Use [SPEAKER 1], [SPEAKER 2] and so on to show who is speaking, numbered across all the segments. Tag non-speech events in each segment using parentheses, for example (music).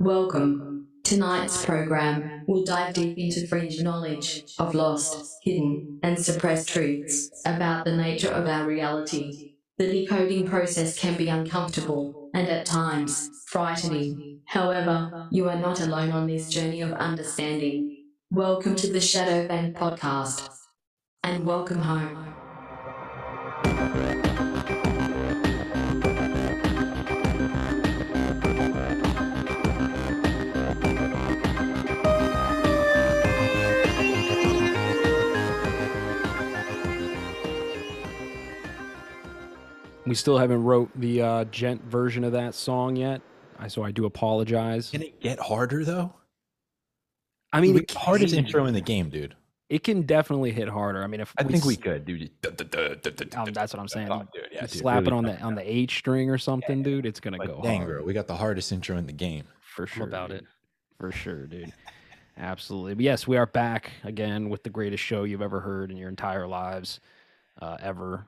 [SPEAKER 1] Welcome. Tonight's program will dive deep into fringe knowledge of lost, hidden, and suppressed truths about the nature of our reality. The decoding process can be uncomfortable and at times frightening. However, you are not alone on this journey of understanding. Welcome to the Shadow Band podcast. And welcome home.
[SPEAKER 2] We still haven't wrote the uh, gent version of that song yet, I, so I do apologize.
[SPEAKER 3] Can it get harder though?
[SPEAKER 2] I mean,
[SPEAKER 3] We-
[SPEAKER 2] it
[SPEAKER 3] hardest intro in the game, dude.
[SPEAKER 2] it can definitely hit harder. I mean, if
[SPEAKER 3] I think we could, dude.
[SPEAKER 2] um, that's what I'm saying.
[SPEAKER 3] Oh, dude, yeah, dude,
[SPEAKER 2] slap it on the on the H string or something, dude. It's gonna
[SPEAKER 3] But
[SPEAKER 2] go
[SPEAKER 3] dang,
[SPEAKER 2] hard
[SPEAKER 3] bro, we got the hardest intro in the game.
[SPEAKER 2] for sure.
[SPEAKER 4] about
[SPEAKER 2] dude.
[SPEAKER 4] it.
[SPEAKER 2] for sure, dude. Absolutely. But yes, we are back again with the greatest show you've ever heard in your entire lives, uh, ever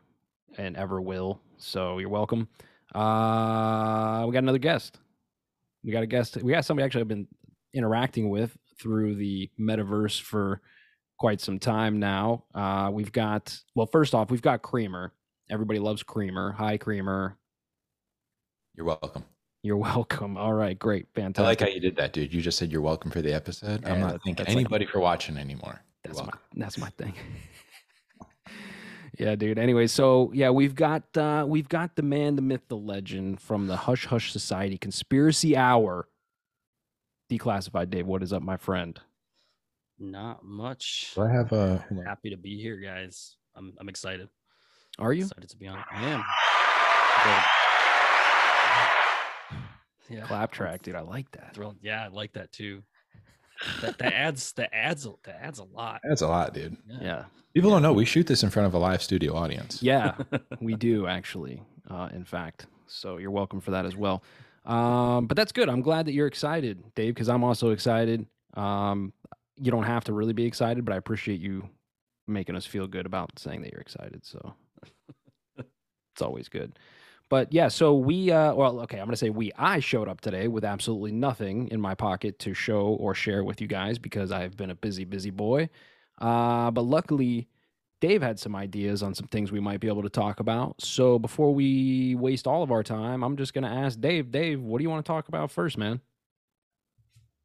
[SPEAKER 2] and ever will. So you're welcome. Uh, we got another guest. We got a guest. We got somebody actually I've been interacting with through the metaverse for quite some time now. Uh, we've got well, first off, we've got Creamer. Everybody loves Creamer. Hi, Creamer.
[SPEAKER 3] You're welcome.
[SPEAKER 2] You're welcome. All right, great, fantastic.
[SPEAKER 3] I like how you did that, dude. You just said you're welcome for the episode.
[SPEAKER 2] Yeah,
[SPEAKER 3] I'm not thanking
[SPEAKER 2] that's like-
[SPEAKER 3] anybody for watching anymore.
[SPEAKER 2] That's my that's my thing. (laughs) yeah, dude. Anyway, so yeah, we've got uh we've got the man, the myth, the legend from the Hush Hush Society Conspiracy Hour. Declassified Dave, what is up, my friend?
[SPEAKER 4] Not much.
[SPEAKER 3] Do I have a? hold on.
[SPEAKER 4] Happy to be here, guys. I'm I'm excited.
[SPEAKER 2] Are you?
[SPEAKER 4] Excited to be on. I am. Good. (sighs) Yeah.
[SPEAKER 2] Clap track, dude. I like that.
[SPEAKER 4] Thrilled. Yeah, I like that too. That that adds that adds a- that adds a lot.
[SPEAKER 3] That's a lot, dude.
[SPEAKER 2] Yeah.
[SPEAKER 3] People don't know we shoot this in front of a live studio audience.
[SPEAKER 2] Yeah, (laughs) we do actually, uh, in fact. So you're welcome for that as well. Um, but that's good. I'm glad that you're excited, Dave, because I'm also excited. Um, you don't have to really be excited, but I appreciate you making us feel good about saying that you're excited. So (laughs) it's always good. But yeah, so we, uh, well, okay, I'm going to say we. I showed up today with absolutely nothing in my pocket to show or share with you guys because I've been a busy, busy boy. Uh, but luckily, Dave had some ideas on some things we might be able to talk about. So before we waste all of our time, I'm just going to ask Dave. Dave, what do you want to talk about first, man?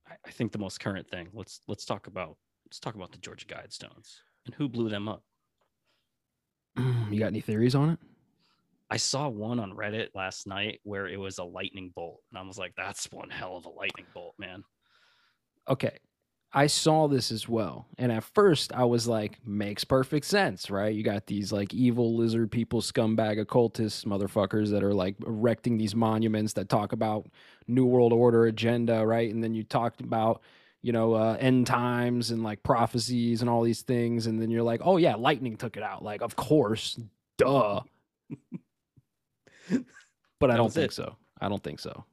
[SPEAKER 4] I, I think the most current thing. Let's let's talk about let's talk about the Georgia Guidestones and who blew them up. (clears throat)
[SPEAKER 2] you got any theories on it?
[SPEAKER 4] I saw one on Reddit last night where it was a lightning bolt, and I was like, "That's one hell of a lightning bolt, man."
[SPEAKER 2] Okay. I saw this as well. And at first I was like, makes perfect sense, right? You got these like evil lizard people, scumbag occultists, motherfuckers that are like erecting these monuments that talk about New World Order agenda, right? And then you talked about, you know, uh, end times and like prophecies and all these things. And then you're like, oh yeah, lightning took it out. Like, of course, duh. (laughs) (laughs) but I don't think
[SPEAKER 4] it.
[SPEAKER 2] so. I don't think so.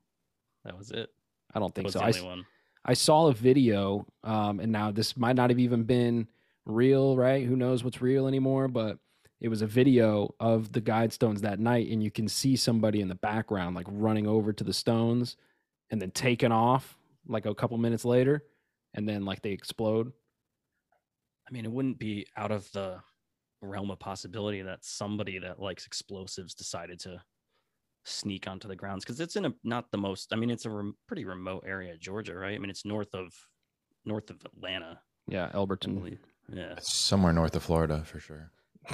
[SPEAKER 4] That was it.
[SPEAKER 2] I don't think so.
[SPEAKER 4] the
[SPEAKER 2] I,
[SPEAKER 4] one.
[SPEAKER 2] I saw a video, um, and now this might not have even been real, right? Who knows what's real anymore? But it was a video of the guide stones that night, and you can see somebody in the background like running over to the stones and then taking off like a couple minutes later, and then like they explode.
[SPEAKER 4] I mean, it wouldn't be out of the realm of possibility that somebody that likes explosives decided to sneak onto the grounds because it's in a not the most. I mean, it's a rem- pretty remote area, Georgia, right? I mean, it's north of north of Atlanta,
[SPEAKER 2] Yeah, Elberton.
[SPEAKER 4] Yeah.
[SPEAKER 3] It's somewhere north of Florida for sure. (laughs)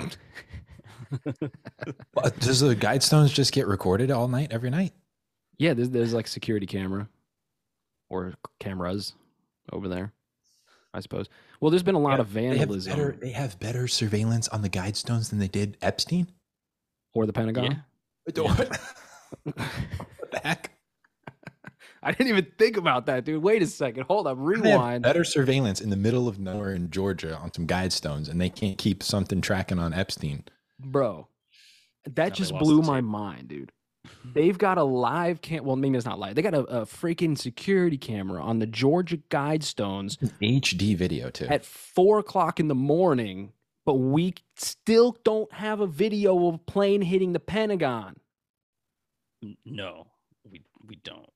[SPEAKER 3] Does the Guidestones just get recorded all night, every night?
[SPEAKER 2] Yeah, there's, there's like security camera or cameras over there, I suppose. Well, there's been a lot of
[SPEAKER 3] They have,
[SPEAKER 2] vandalism
[SPEAKER 3] better, they have better surveillance on the Guidestones than they did Epstein.
[SPEAKER 2] or the Pentagon.
[SPEAKER 4] Yeah. (laughs) (laughs)
[SPEAKER 3] What? what the heck?
[SPEAKER 2] I didn't even think about that, dude. Wait a second. Hold up. Rewind.
[SPEAKER 3] better surveillance in the middle of nowhere in Georgia on some Guidestones, and they can't keep something tracking on Epstein.
[SPEAKER 2] Bro, that
[SPEAKER 4] they
[SPEAKER 2] just blew my
[SPEAKER 4] tape.
[SPEAKER 2] mind, dude. They've got a live cam. Well, maybe it's not live. They got a, a freaking security camera on the Georgia Guidestones
[SPEAKER 3] HD video too.
[SPEAKER 2] at four o'clock in the morning, but we still don't have a video of a plane hitting the Pentagon.
[SPEAKER 4] N- No, we we don't.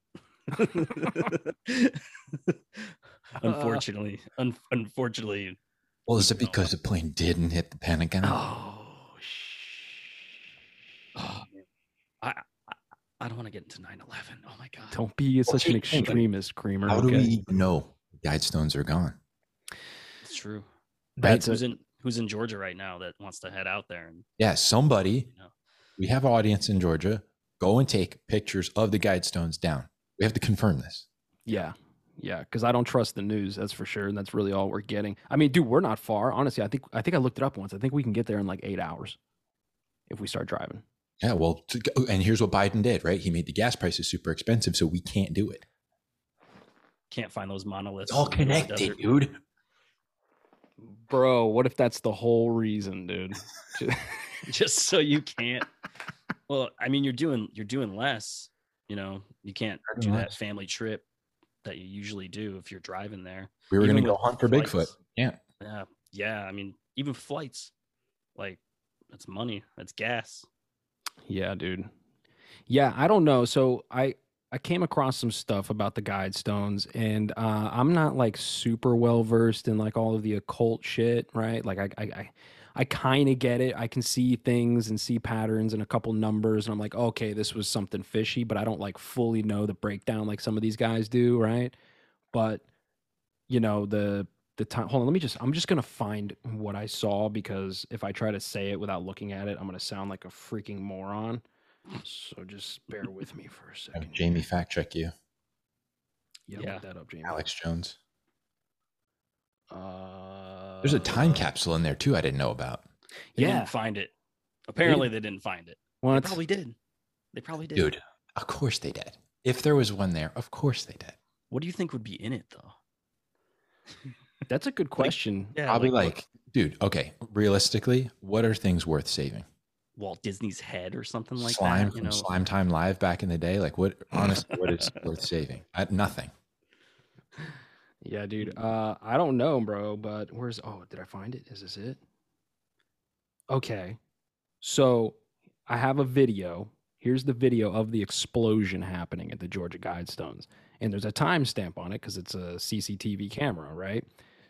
[SPEAKER 4] (laughs) (laughs) unfortunately, un- unfortunately,
[SPEAKER 3] Well, is it
[SPEAKER 4] No.
[SPEAKER 3] because the plane didn't hit the Pentagon?
[SPEAKER 2] oh, sh-
[SPEAKER 4] oh. (sighs) I, I I don't want to get into 9/11. Oh my god.
[SPEAKER 2] don't be such an
[SPEAKER 3] keep thinking.
[SPEAKER 2] extremist, Creamer.
[SPEAKER 3] How do
[SPEAKER 2] okay?
[SPEAKER 3] we know the Guidestones are gone?
[SPEAKER 4] It's true.
[SPEAKER 2] That's
[SPEAKER 4] who's
[SPEAKER 2] a,
[SPEAKER 4] in who's in Georgia right now that wants to head out there and
[SPEAKER 3] Yeah, somebody,
[SPEAKER 4] you know
[SPEAKER 3] we have audience in Georgia. Go and take pictures of the Guidestones down. We have to confirm this.
[SPEAKER 2] Yeah. Yeah, because I don't trust the news, that's for sure. And that's really all we're getting. I mean, dude, we're not far. Honestly, I think I think I looked it up once. I think we can get there in like eight hours if we start driving.
[SPEAKER 3] Yeah, well, to go, and here's what Biden did, right? He made the gas prices super expensive, so we can't do it.
[SPEAKER 4] can't find those monoliths.
[SPEAKER 3] It's all connected, dude.
[SPEAKER 2] Bro, what if that's the whole reason, dude? (laughs) (laughs)
[SPEAKER 4] Just so you can't. Well, I mean, you're doing you're doing less. You know, you can't do
[SPEAKER 3] Doing
[SPEAKER 4] that family trip that you usually do if you're driving there.
[SPEAKER 3] We were going to go hunt for Bigfoot. Yeah.
[SPEAKER 4] Yeah, yeah. I mean, even flights, like that's money. That's gas.
[SPEAKER 2] Yeah, dude. Yeah, I don't know. So I I came across some stuff about the guide stones, and uh, I'm not like super well versed in like all of the occult shit, right? Like I I I, I kind of get it. I can see things and see patterns and a couple numbers, and I'm like, okay, this was something fishy, but I don't like fully know the breakdown like some of these guys do, right? But you know the the time. Hold on, let me just. I'm just gonna find what I saw because if I try to say it without looking at it, I'm gonna sound like a freaking moron. So just bear with me for a
[SPEAKER 3] Have
[SPEAKER 2] second.
[SPEAKER 3] Jamie fact check you,
[SPEAKER 2] Yeah,
[SPEAKER 4] Yeah.
[SPEAKER 2] look that up, Jamie.
[SPEAKER 3] Alex Jones.
[SPEAKER 2] Uh,
[SPEAKER 3] There's a time capsule in there too. I didn't know about.
[SPEAKER 4] They
[SPEAKER 2] Yeah.
[SPEAKER 4] didn't find it. Apparently, they didn't find it.
[SPEAKER 2] Well,
[SPEAKER 4] They probably did. They probably did.
[SPEAKER 3] Dude, of course they did. If there was one there, of course they did.
[SPEAKER 4] what do you think would be in it though? (laughs)
[SPEAKER 2] that's a good question.
[SPEAKER 4] Yeah,
[SPEAKER 3] Probably
[SPEAKER 4] what-
[SPEAKER 3] like, dude, okay, realistically, what are things worth saving?
[SPEAKER 4] Walt Disney's head or something like
[SPEAKER 3] slime
[SPEAKER 4] that. You
[SPEAKER 3] from
[SPEAKER 4] know,
[SPEAKER 3] Slime Time Live back in the day? Like, what, honestly, what is (laughs) worth saving? I, nothing.
[SPEAKER 2] Yeah, dude. Uh, I don't know, bro. But where's? Oh, did I find it? Is this it? Okay. So I have a video. Here's the video of the explosion happening at the Georgia Guidestones, and there's a timestamp on it because it's a CCTV camera, right?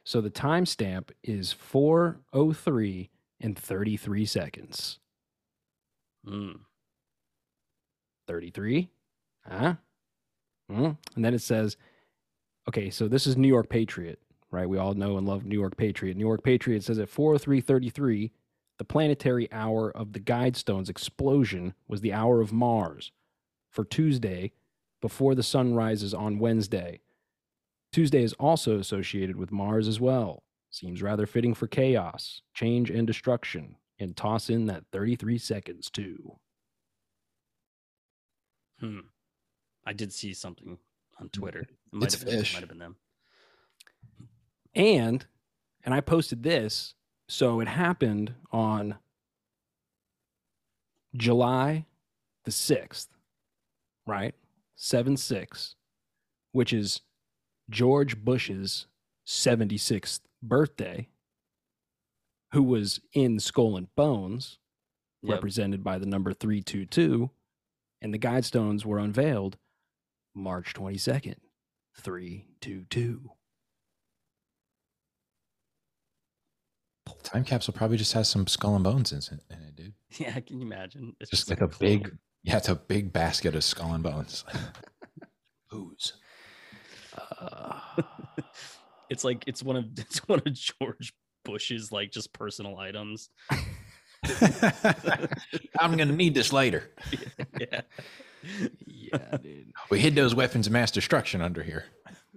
[SPEAKER 2] So the timestamp is 4:03 and 33 seconds.
[SPEAKER 4] Mm.
[SPEAKER 2] 33 huh Mm. and then it says okay so this is new york patriot right? We all know and love new york patriot. New york patriot says at 40333 the planetary hour of the guidestones explosion was the hour of mars for tuesday before the sun rises on wednesday. Tuesday is also associated with mars as well. Seems rather fitting for chaos change and destruction and toss in that 33 seconds too.
[SPEAKER 4] Hmm. I did see something on Twitter. It might
[SPEAKER 3] It's
[SPEAKER 4] have been, it
[SPEAKER 3] fish.
[SPEAKER 4] might have been them.
[SPEAKER 2] and and i posted this so it happened on july the 6th right 7-6 which is george bush's 76th birthday who was in skull and bones
[SPEAKER 4] Yep.
[SPEAKER 2] represented by the number 322 and the guidestones were unveiled march 22nd 322
[SPEAKER 3] Time capsule probably just has some skull and bones in it, in it dude. (laughs)
[SPEAKER 4] Yeah, can you imagine? It's
[SPEAKER 3] Just like a big, yeah, it's a big basket of skull and bones. (laughs) Booze.
[SPEAKER 2] Uh, (laughs)
[SPEAKER 4] it's like it's one of it's one of George Bush's like just personal items.
[SPEAKER 3] I'm gonna need this later.
[SPEAKER 4] yeah.
[SPEAKER 2] yeah, dude. (laughs)
[SPEAKER 3] We hid those weapons of mass destruction under here.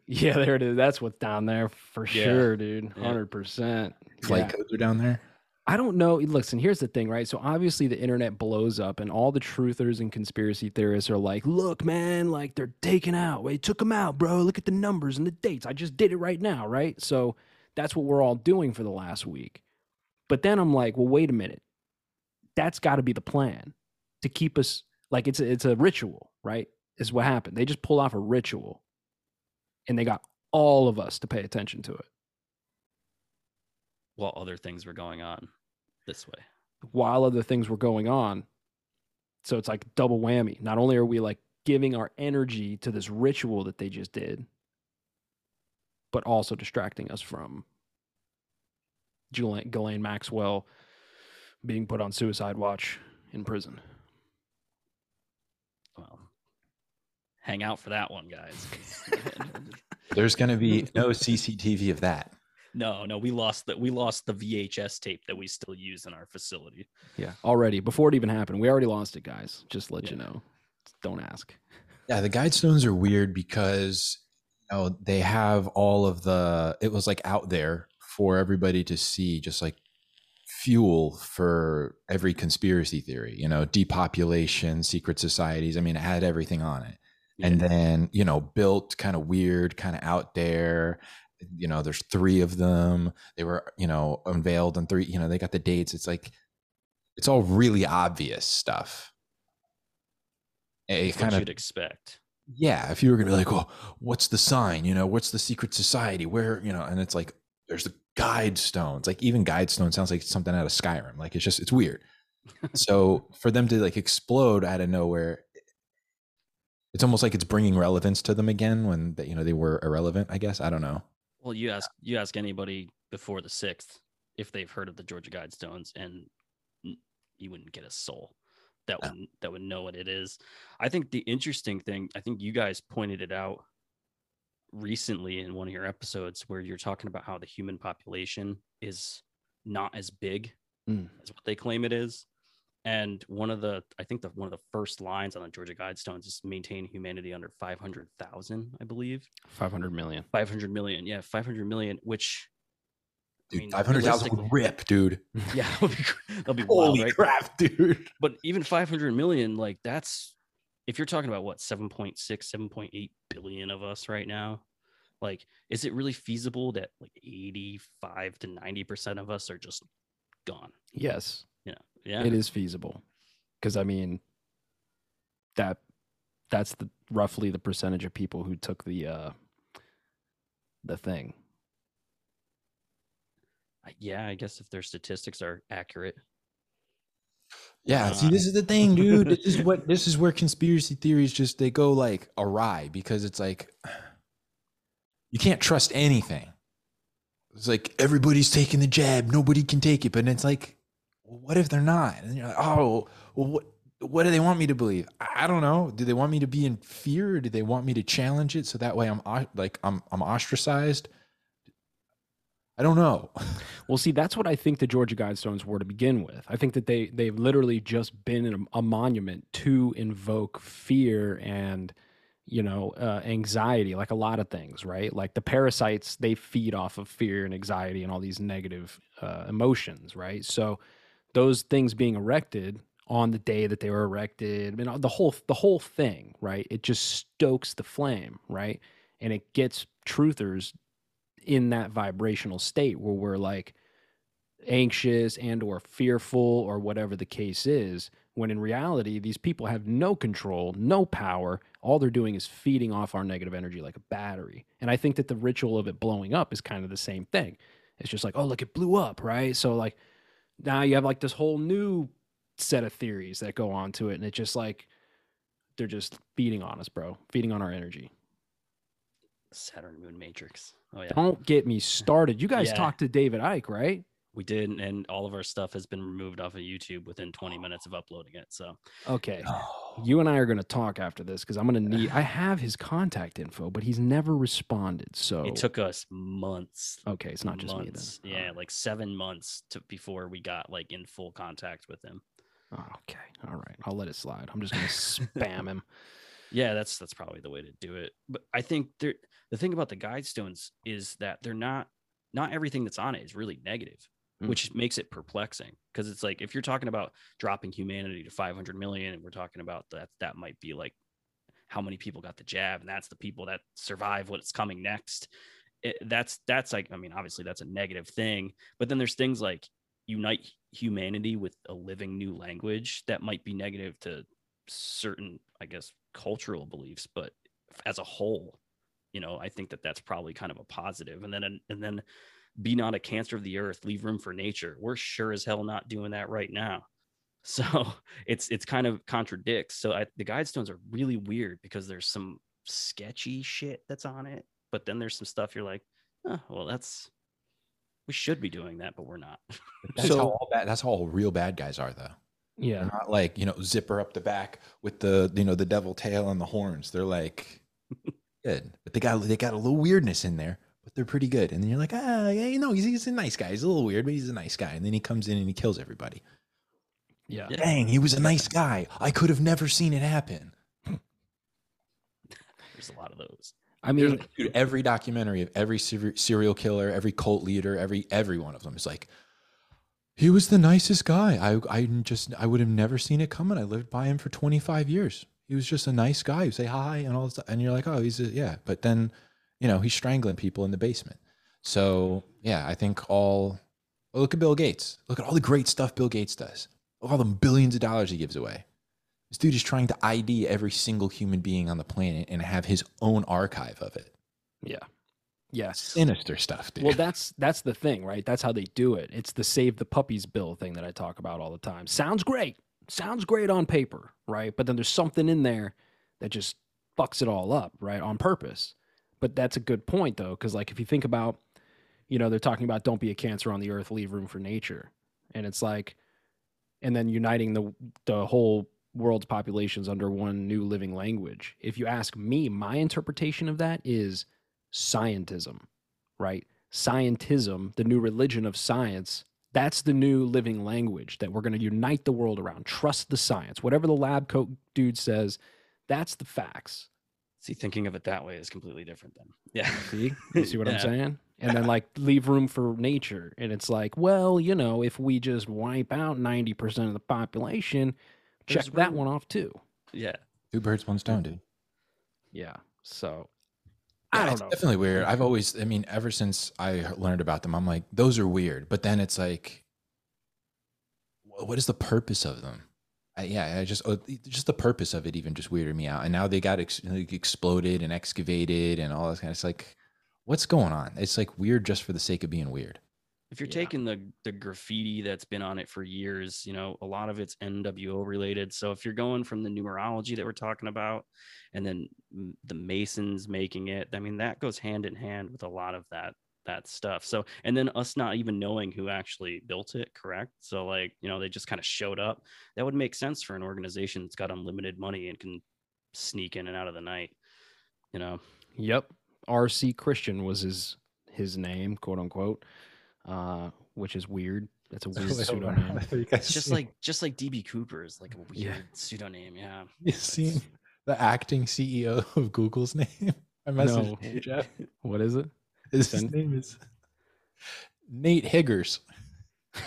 [SPEAKER 2] Yeah, there it is. That's what's down there for
[SPEAKER 4] Yeah.
[SPEAKER 2] sure, dude.
[SPEAKER 4] Yeah.
[SPEAKER 2] Hundred percent.
[SPEAKER 3] Flight codes are down there.
[SPEAKER 2] I don't know. Listen, here's the thing, right? So obviously the internet blows up, and all the truthers and conspiracy theorists are like, "Look, man, like they're taken out. They took them out, bro. Look at the numbers and the dates. I just did it right now, right?" So that's what we're all doing for the last week. But then I'm like, "Well, wait a minute. That's got to be the plan to keep us like it's a, it's a ritual, right? Is what happened. They just pulled off a ritual, and they got all of us to pay attention to it."
[SPEAKER 4] While other things were going on this way.
[SPEAKER 2] while other things were going on. So it's like double whammy. Not only are we like giving our energy to this ritual that they just did, but also distracting us from Ghislaine, Ghislaine Maxwell being put on suicide watch in prison.
[SPEAKER 4] Well, hang out for that one, guys.
[SPEAKER 3] There's going to be (laughs) no CCTV of that.
[SPEAKER 4] no, no, we lost the we lost the VHS tape that we still use in our facility.
[SPEAKER 2] Yeah, already before it even happened, we already lost it, guys. Just to let you know. Don't ask.
[SPEAKER 3] Yeah, the guidestones are weird because you know they have all of the. It was like out there for everybody to see, just like fuel for every conspiracy theory. You know, depopulation, secret societies. I mean, it had everything on it. And then you know built kind of weird kind of out there you know there's three of them they were you know unveiled on three you know they got the dates it's like it's all really obvious stuff. It
[SPEAKER 4] What
[SPEAKER 3] kind of
[SPEAKER 4] you'd expect.
[SPEAKER 3] yeah if you were gonna be like well what's the sign? You know what's the secret society? Where you know and it's like there's the guide stones like even guide stone sounds like something out of skyrim like it's just it's weird. So for them to like explode out of nowhere it's almost like it's bringing relevance to them again when they, you know they were irrelevant i guess i don't know
[SPEAKER 4] Well, you ask you ask anybody before the sixth if they've heard of the Georgia Guidestones, and you wouldn't get a soul that
[SPEAKER 3] No.
[SPEAKER 4] would that would know what it is. I think the interesting thing, I think you guys pointed it out recently in one of your episodes where you're talking about how the human population is not as big
[SPEAKER 2] Mm.
[SPEAKER 4] as what they claim it is. And one of the, I think the one of the first lines on the Georgia Guidestones is maintain humanity under 500,000, I believe.
[SPEAKER 2] 500 million.
[SPEAKER 4] 500 million. Yeah, 500 million, which I
[SPEAKER 3] dude
[SPEAKER 4] mean,
[SPEAKER 3] 500000 would rip dude (laughs)
[SPEAKER 4] yeah, that'll be, that'll be wild,
[SPEAKER 3] holy
[SPEAKER 4] right?
[SPEAKER 3] crap dude
[SPEAKER 4] But even 500 million, like that's if you're talking about what 7.6, 7.8 billion of us right now, like is it really feasible that like 85 to 90 percent of us are just gone?
[SPEAKER 2] Yes,
[SPEAKER 4] Yeah,
[SPEAKER 2] it is feasible. Because I mean, that that's the roughly the percentage of people who took the uh the thing.
[SPEAKER 4] Yeah. I guess if their statistics are accurate,
[SPEAKER 3] Yeah, see,
[SPEAKER 4] Uh,
[SPEAKER 3] this is the thing, (laughs) dude. this is what this is where conspiracy theories just they go like awry because it's like (sighs) you can't trust anything. It's like everybody's taking the jab, nobody can take it, but it's like, well, what if they're not? And you're like, oh, well, what what do they want me to believe? I don't know. Do they want me to be in fear? Or do they want me to challenge it so that way I'm like I'm I'm ostracized? I don't know. (laughs)
[SPEAKER 2] Well, see, that's what I think the Georgia Guidestones were to begin with. I think that they they've literally just been a, a monument to invoke fear and you know uh, anxiety, like a lot of things, right? Like the parasites, they feed off of fear and anxiety and all these negative uh, emotions, right? So those things being erected on the day that they were erected, mean, the whole the whole thing, right? It just stokes the flame, right? And it gets truthers in that vibrational state where we're like anxious and or fearful or whatever the case is when in reality these people have no control no power all they're doing is feeding off our negative energy like a battery and i think that the ritual of it blowing up is kind of the same thing it's just like oh look it blew up right so like now you have like this whole new set of theories that go on to it and it's just like they're just feeding on us bro feeding on our energy
[SPEAKER 4] Saturn Moon Matrix. Oh yeah,
[SPEAKER 2] don't get me started you guys
[SPEAKER 4] Yeah.
[SPEAKER 2] talked to David Icke right
[SPEAKER 4] we did, and all of our stuff has been removed off of YouTube within 20 minutes of uploading it. So
[SPEAKER 2] okay oh. You and I are going to talk after this because I'm going (sighs) to need. I have his contact info, but he's never responded. So
[SPEAKER 4] it took us months.
[SPEAKER 2] Okay, it's not just me then.
[SPEAKER 4] months, Yeah, like seven months to before we got like in full contact with him.
[SPEAKER 2] Oh, okay, all right. I'll let it slide. I'm just going to spam him. (laughs)
[SPEAKER 4] Yeah, that's that's probably the way to do it. But I think there the thing about the guidestones is that they're not not everything that's on it is really negative,
[SPEAKER 2] Mm.
[SPEAKER 4] which makes it perplexing. Because it's like if you're talking about dropping humanity to 500 million, and we're talking about that, that might be like how many people got the jab, and that's the people that survive what's coming next. It, that's that's like I mean, obviously that's a negative thing. But then there's things like unite humanity with a living new language that might be negative to certain, I guess, cultural beliefs, but as a whole, you know, I think that that's probably kind of a positive. And then, and then, be not a cancer of the earth, leave room for nature. We're sure as hell not doing that right now. (laughs) So it's it's kind of contradicts. So I, the guidestones are really weird because there's some sketchy shit that's on it, but then there's some stuff you're like, oh, well, that's we should be doing that, but we're not. (laughs)
[SPEAKER 3] That's So- how all bad. That's how all real bad guys are, though. They're
[SPEAKER 2] Yeah.
[SPEAKER 3] not like you know zipper up the back with the you know the devil tail and the horns. They're like (laughs) good, but they got they got a little weirdness in there, but they're pretty good. And then you're like, ah, yeah, you know, he's, he's a nice guy. He's a little weird, but he's a nice guy. And then he comes in and he kills everybody.
[SPEAKER 2] Yeah.
[SPEAKER 4] Yeah.
[SPEAKER 3] Dang, he was a nice guy. I could have never seen it happen. (clears throat)
[SPEAKER 4] There's a lot of those.
[SPEAKER 2] I
[SPEAKER 3] There's-
[SPEAKER 2] mean,
[SPEAKER 3] dude, every documentary of every ser- serial killer, every cult leader, every every one of them is like, he was the nicest guy. I I just I would have never seen it coming. I lived by him for 25 years. He was just a nice guy. You say hi and all this, stuff, and you're like, oh, he's a, yeah. But then, you know, he's strangling people in the basement. So yeah, I think all. well, look at Bill Gates. Look at all the great stuff Bill Gates does. Look all the billions of dollars he gives away. This dude is trying to ID every single human being on the planet and have his own archive of it.
[SPEAKER 2] yeah. Yes.
[SPEAKER 3] Sinister stuff, dude.
[SPEAKER 2] Well, that's that's the thing, right? That's how they do it. It's the save the puppies bill thing that I talk about all the time. Sounds great. Sounds great on paper, right? But then there's something in there that just fucks it all up, right? On purpose. But that's a good point though, because like if you think about, you know, they're talking about don't be a cancer on the earth, leave room for nature. And it's like and then uniting the the whole world's populations under one new living language. If you ask me, my interpretation of that is scientism, right? Scientism, the new religion of science, that's the new living language that we're going to unite the world around. Trust the science. Whatever the lab coat dude says, that's the facts.
[SPEAKER 4] See, thinking of it that way is completely different then. Yeah.
[SPEAKER 2] See? (laughs) You see what I'm saying? And then like leave room for nature. And it's like, well, you know, if we just wipe out 90% of the population, check
[SPEAKER 4] There's
[SPEAKER 2] that one off too.
[SPEAKER 4] Yeah.
[SPEAKER 3] Two birds, one stone, dude.
[SPEAKER 2] Yeah. So
[SPEAKER 3] Yeah,
[SPEAKER 2] I don't
[SPEAKER 3] it's
[SPEAKER 2] know.
[SPEAKER 3] Definitely weird. I've always, I mean, ever since I learned about them, I'm like, those are weird. But then it's like, what is the purpose of them? I, yeah, I just, oh, just the purpose of it even just weirded me out. And now they got ex- like, exploded and excavated and all this kind of. It's like, what's going on? It's like weird just for the sake of being weird.
[SPEAKER 4] If you're
[SPEAKER 2] Yeah.
[SPEAKER 4] taking the the graffiti that's been on it for years, you know, a lot of it's NWO related. So if you're going from the numerology that we're talking about and then the Masons making it, I mean that goes hand in hand with a lot of that that stuff. So and then us not even knowing who actually built it, correct? So like, you know, they just kind of showed up. That would make sense for an organization that's got unlimited money and can sneak in and out of the night. You know.
[SPEAKER 2] Yep. RC Christian was his his name, quote unquote. Uh, which is weird. That's a (laughs) weird pseudonym. (laughs)
[SPEAKER 4] It's just like just like DB Cooper is like a weird
[SPEAKER 2] Yeah.
[SPEAKER 4] pseudonym, yeah.
[SPEAKER 3] you seen the acting CEO of Google's (laughs) name? I messaged
[SPEAKER 2] No.
[SPEAKER 3] you, Jeff.
[SPEAKER 2] What is it?
[SPEAKER 3] His
[SPEAKER 2] Send-
[SPEAKER 3] name is Nate Higgers. (laughs)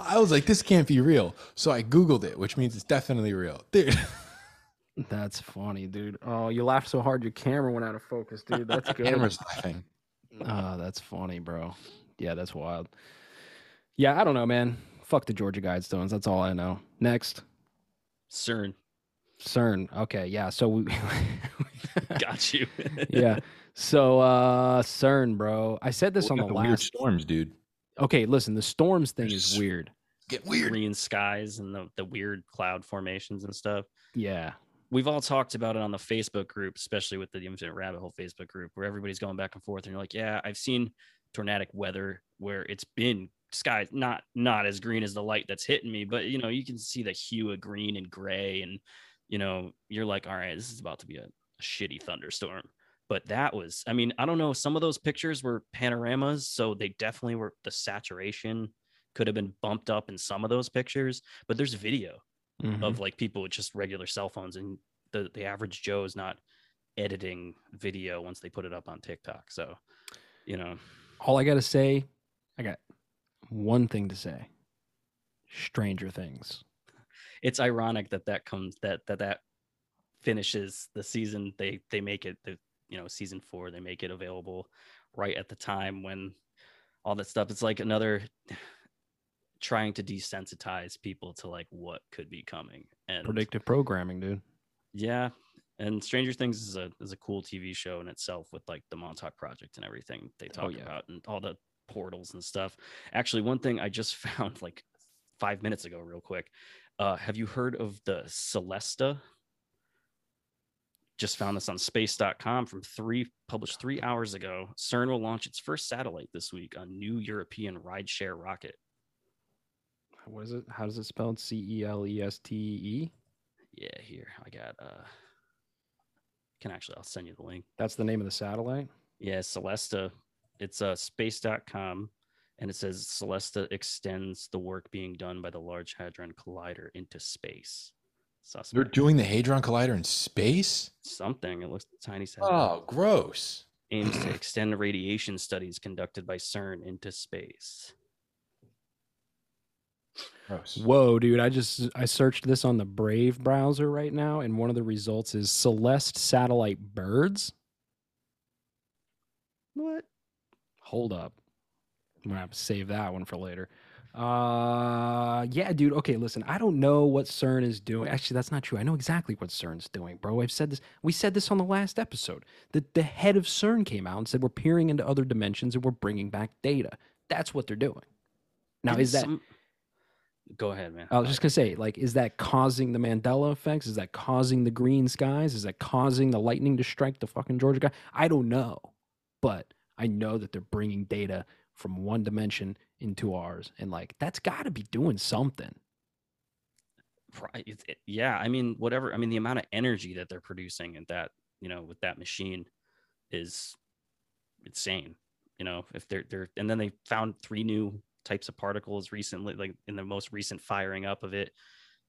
[SPEAKER 3] I was like, this can't be real. So I Googled it, which means it's definitely real. Dude, (laughs)
[SPEAKER 2] That's funny, dude. Oh, you laughed so hard your camera went out of focus, dude. (laughs) That's good.
[SPEAKER 3] camera's laughing.
[SPEAKER 2] Oh, that's funny, bro. Yeah, that's wild. Yeah, I don't know, man. Fuck the Georgia Guidestones. That's all I know. Next,
[SPEAKER 4] CERN
[SPEAKER 2] CERN. Okay, yeah. So we, (laughs)
[SPEAKER 4] got you. (laughs)
[SPEAKER 2] yeah. So uh CERN, bro. I said this on the
[SPEAKER 3] Got weird
[SPEAKER 2] last.
[SPEAKER 3] storms, dude.
[SPEAKER 2] Okay, listen. The storms thing is weird.
[SPEAKER 3] Get weird.
[SPEAKER 4] green skies and the, the weird cloud formations and stuff.
[SPEAKER 2] Yeah.
[SPEAKER 4] We've all talked about it on the Facebook group, especially with the Infinite Rabbit Hole Facebook group, where everybody's going back and forth. And you're like, yeah, I've seen tornadic weather where it's been skies not not as green as the light that's hitting me, but you know, you can see the hue of green and gray, and you know, you're like, all right, this is about to be a, a shitty thunderstorm. But that was, I mean, I don't know. Some of those pictures were panoramas, so they definitely were the saturation could have been bumped up in some of those pictures, but there's video
[SPEAKER 2] Mhm.
[SPEAKER 4] of like people with just regular cell phones and the the average joe is not editing video once they put it up on tiktok so you know
[SPEAKER 2] all I gotta say, I got one thing to say. Stranger Things.
[SPEAKER 4] It's ironic that that comes that that that finishes the season they they make it the you know season four they make it available right at the time when all that stuff it's like another (sighs) trying to desensitize people to like what could be coming and
[SPEAKER 2] Predictive programming, dude.
[SPEAKER 4] Yeah, and Stranger Things is a is a cool TV show in itself with like the Montauk Project and everything they
[SPEAKER 2] Oh,
[SPEAKER 4] talk
[SPEAKER 2] yeah.
[SPEAKER 4] about and all the portals and stuff. Actually, one thing I just (laughs) found like five minutes ago, real quick. Uh, have you heard of the Celesta? Just found this on space.com from three published three hours ago. CERN will launch its first satellite this week on new European rideshare rocket.
[SPEAKER 2] What is it? How does it spelled? C E L E S T E.
[SPEAKER 4] Yeah, here I got. uh Can actually, I'll send you the link.
[SPEAKER 2] That's the name of the satellite.
[SPEAKER 4] Yeah, Celesta. It's uh, space.com and it says Celesta extends the work being done by the Large Hadron Collider into space.
[SPEAKER 3] They're doing the Hadron Collider in space?
[SPEAKER 4] something. It looks tiny. satellite.
[SPEAKER 3] Oh, gross.
[SPEAKER 4] Aims to (sighs) extend radiation studies conducted by CERN into space.
[SPEAKER 3] Gross.
[SPEAKER 2] Whoa, dude! I just I searched this on the Brave browser right now, and one of the results is Celeste satellite birds.
[SPEAKER 4] What?
[SPEAKER 2] Hold up, I'm gonna have to save that one for later. Uh, yeah, dude. Okay, listen. I don't know what CERN is doing. Actually, that's not true. I know exactly what CERN's doing, bro. I've said this. We said this on the last episode. That the head of CERN came out and said we're peering into other dimensions and we're bringing back data. That's what they're doing. Now, is that?
[SPEAKER 4] some- Go ahead, man.
[SPEAKER 2] I was just gonna say, like, is that causing the Mandela effects? Is that causing the green skies? Is that causing the lightning to strike the fucking Georgia guy? I don't know, but I know that they're bringing data from one dimension into ours, and like that's got to be doing something.
[SPEAKER 4] Yeah i mean whatever i mean the amount of energy that they're producing and that you know with that machine is insane you know if they're they're and then they found three new types of particles recently like in the most recent firing up of it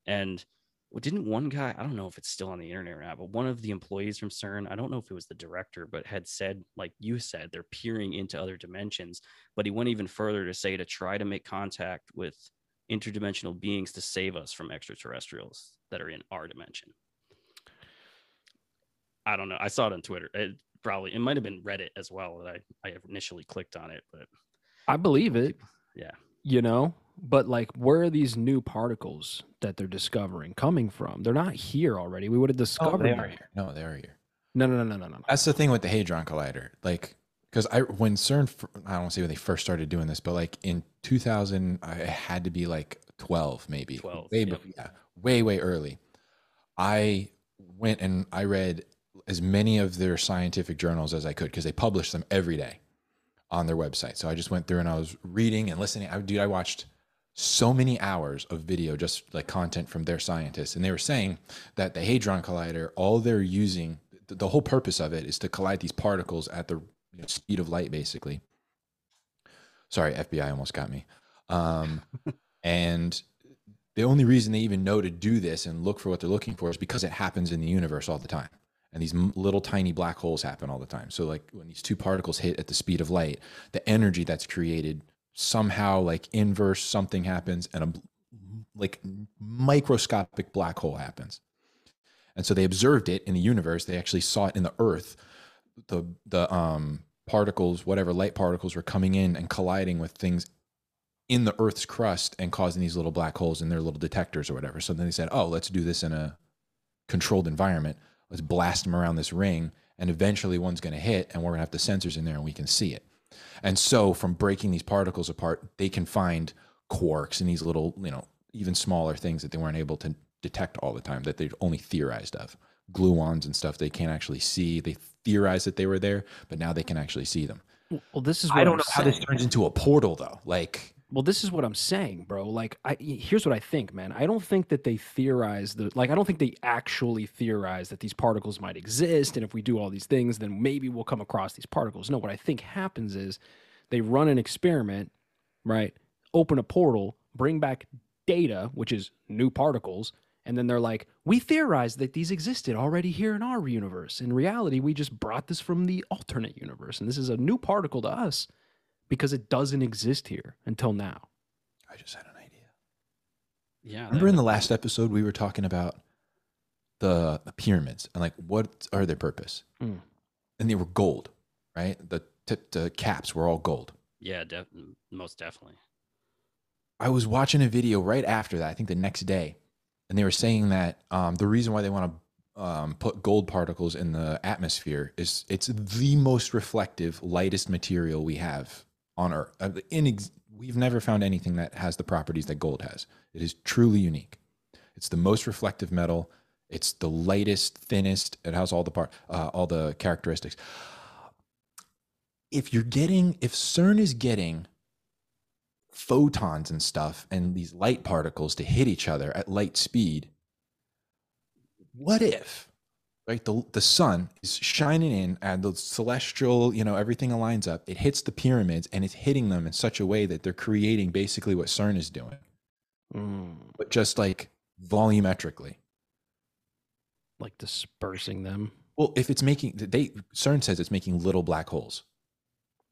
[SPEAKER 4] and didn't one guy i don't know if it's still on the internet or not but one of the employees from cern i don't know if it was the director but had said like you said they're peering into other dimensions but he went even further to say to try to make contact with interdimensional beings to save us from extraterrestrials that are in our dimension. I don't know. I saw it on Twitter. It probably it might have been Reddit as well that I, I initially clicked on it, but
[SPEAKER 2] I believe it.
[SPEAKER 4] Yeah.
[SPEAKER 2] You know, but like, where are these new particles that they're discovering coming from? They're not here already. We would have
[SPEAKER 3] oh,
[SPEAKER 2] discovered
[SPEAKER 3] Oh,
[SPEAKER 2] discovered they
[SPEAKER 3] are here. No, they are here.
[SPEAKER 2] No, no, no, no, no, no.
[SPEAKER 3] That's the thing with the Hadron Collider. Like, because I when CERN, i don't want to say when they first started doing this, but like in 2000, I it had to be like 12, maybe
[SPEAKER 4] 12,
[SPEAKER 3] way,
[SPEAKER 4] yep.
[SPEAKER 3] yeah, way, way early. I went and I read as many of their scientific journals as I could because they publish them every day on their website. So I just went through and I was reading and listening. I, dude, I watched so many hours of video, just like content from their scientists, and they were saying that the Hadron Collider, all they're using, the whole purpose of it is to collide these particles at the speed of light, basically. Sorry, FBI almost got me. Um, (laughs) and the only reason they even know to do this and look for what they're looking for is because it happens in the universe all the time. And these little tiny black holes happen all the time. So, like when these two particles hit at the speed of light, the energy that's created somehow, like inverse, something happens, and a like microscopic black hole happens. And so they observed it in the universe. They actually saw it in the Earth. The the um, particles, whatever light particles, were coming in and colliding with things in the Earth's crust and causing these little black holes in their little detectors or whatever. So then they said, "Oh, let's do this in a controlled environment. Let's blast them around this ring, and eventually one's going to hit, and we're going to have the sensors in there, and we can see it." And so, from breaking these particles apart, they can find quarks and these little, you know, even smaller things that they weren't able to detect all the time that they'd only theorized of. Gluons and stuff they can't actually see. They theorized that they were there, but now they can actually see them.
[SPEAKER 2] Well, this is
[SPEAKER 3] I don't
[SPEAKER 2] I'm
[SPEAKER 3] know how this turns into a portal, though. Like,
[SPEAKER 2] Well, this is what I'm saying, bro. Like, I here's what I think, man. I don't think that they theorize the like. I don't think they actually theorize that these particles might exist, and if we do all these things, then maybe we'll come across these particles. No, what I think happens is they run an experiment, right? Open a portal, bring back data, which is new particles, and then they're like, "We theorized that these existed already here in our universe. In reality, we just brought this from the alternate universe, and this is a new particle to us." Because it doesn't exist here until now.
[SPEAKER 3] I just had an idea.
[SPEAKER 4] Yeah.
[SPEAKER 3] Remember in the last episode we were talking about the, the pyramids and like what are their purpose?
[SPEAKER 2] Mm.
[SPEAKER 3] And they were gold, right? The tip, the caps were all gold.
[SPEAKER 4] Yeah, def- most definitely.
[SPEAKER 3] I was watching a video right after that, I think the next day, and they were saying that um, the reason why they want to um, put gold particles in the atmosphere is it's the most reflective, lightest material we have on Earth. Uh, we've never found anything that has the properties that gold has. It is truly unique. It's the most reflective metal. It's the lightest, thinnest. It has all the part, uh, all the characteristics. If you're getting, if CERN is getting photons and stuff and these light particles to hit each other at light speed, what if right? The, the sun is shining in and the celestial you know everything aligns up. It hits the pyramids and it's hitting them in such a way that they're creating basically what cern is doing
[SPEAKER 2] Mm,
[SPEAKER 3] but just like volumetrically.
[SPEAKER 2] Like dispersing them.
[SPEAKER 3] well if it's making they cern says it's making little black holes.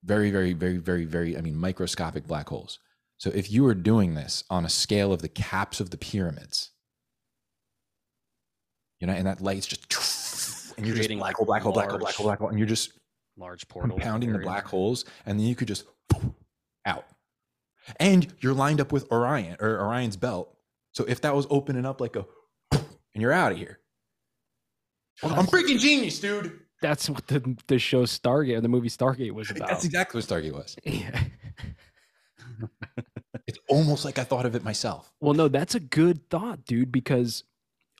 [SPEAKER 3] Very very very very very i mean microscopic black holes. So if you were doing this on a scale of the caps of the pyramids you know and that light's just and you're just
[SPEAKER 4] Creating,
[SPEAKER 3] black
[SPEAKER 4] like,
[SPEAKER 3] hole black hole black hole black hole black hole and you're just
[SPEAKER 4] Large portal.
[SPEAKER 3] compounding the black holes, and then you could just (laughs) out. And you're lined up with Orion or Orion's belt. So if that was opening up like a (laughs) and you're out of here. I'm freaking genius, dude.
[SPEAKER 2] That's what the the show Stargate, or the movie Stargate was (laughs) about.
[SPEAKER 3] That's exactly what Stargate was.
[SPEAKER 2] yeah.
[SPEAKER 3] It's almost like I thought of it myself.
[SPEAKER 2] Well, no, that's a good thought, dude, because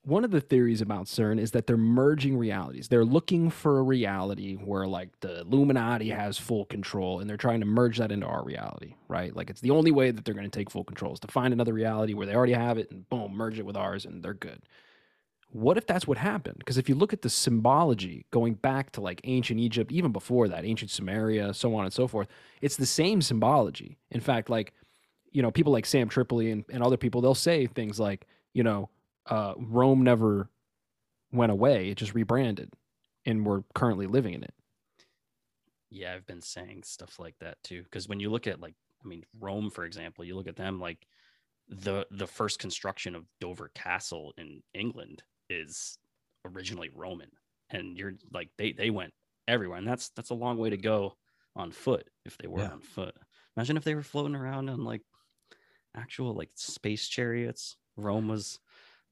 [SPEAKER 2] one of the theories about CERN is that they're merging realities. They're looking for a reality where like the Illuminati has full control and they're trying to merge that into our reality, right? Like it's the only way that they're going to take full control is to find another reality where they already have it and boom, merge it with ours and they're good. What if that's what happened? Because if you look at the symbology going back to like ancient Egypt, even before that, ancient Sumeria, so on and so forth, it's the same symbology. In fact, like, you know, people like Sam Tripoli and, and other people, they'll say things like, you know, uh, Rome never went away; it just rebranded, and we're currently living in it.
[SPEAKER 4] Yeah, I've been saying stuff like that too. Because when you look at like, I mean, Rome, for example, you look at them like the the first construction of Dover Castle in England is originally Roman, and you're like they they went everywhere, and that's that's a long way to go on foot if they were
[SPEAKER 3] Yeah.
[SPEAKER 4] on foot. Imagine if they were floating around on like actual like space chariots. Rome was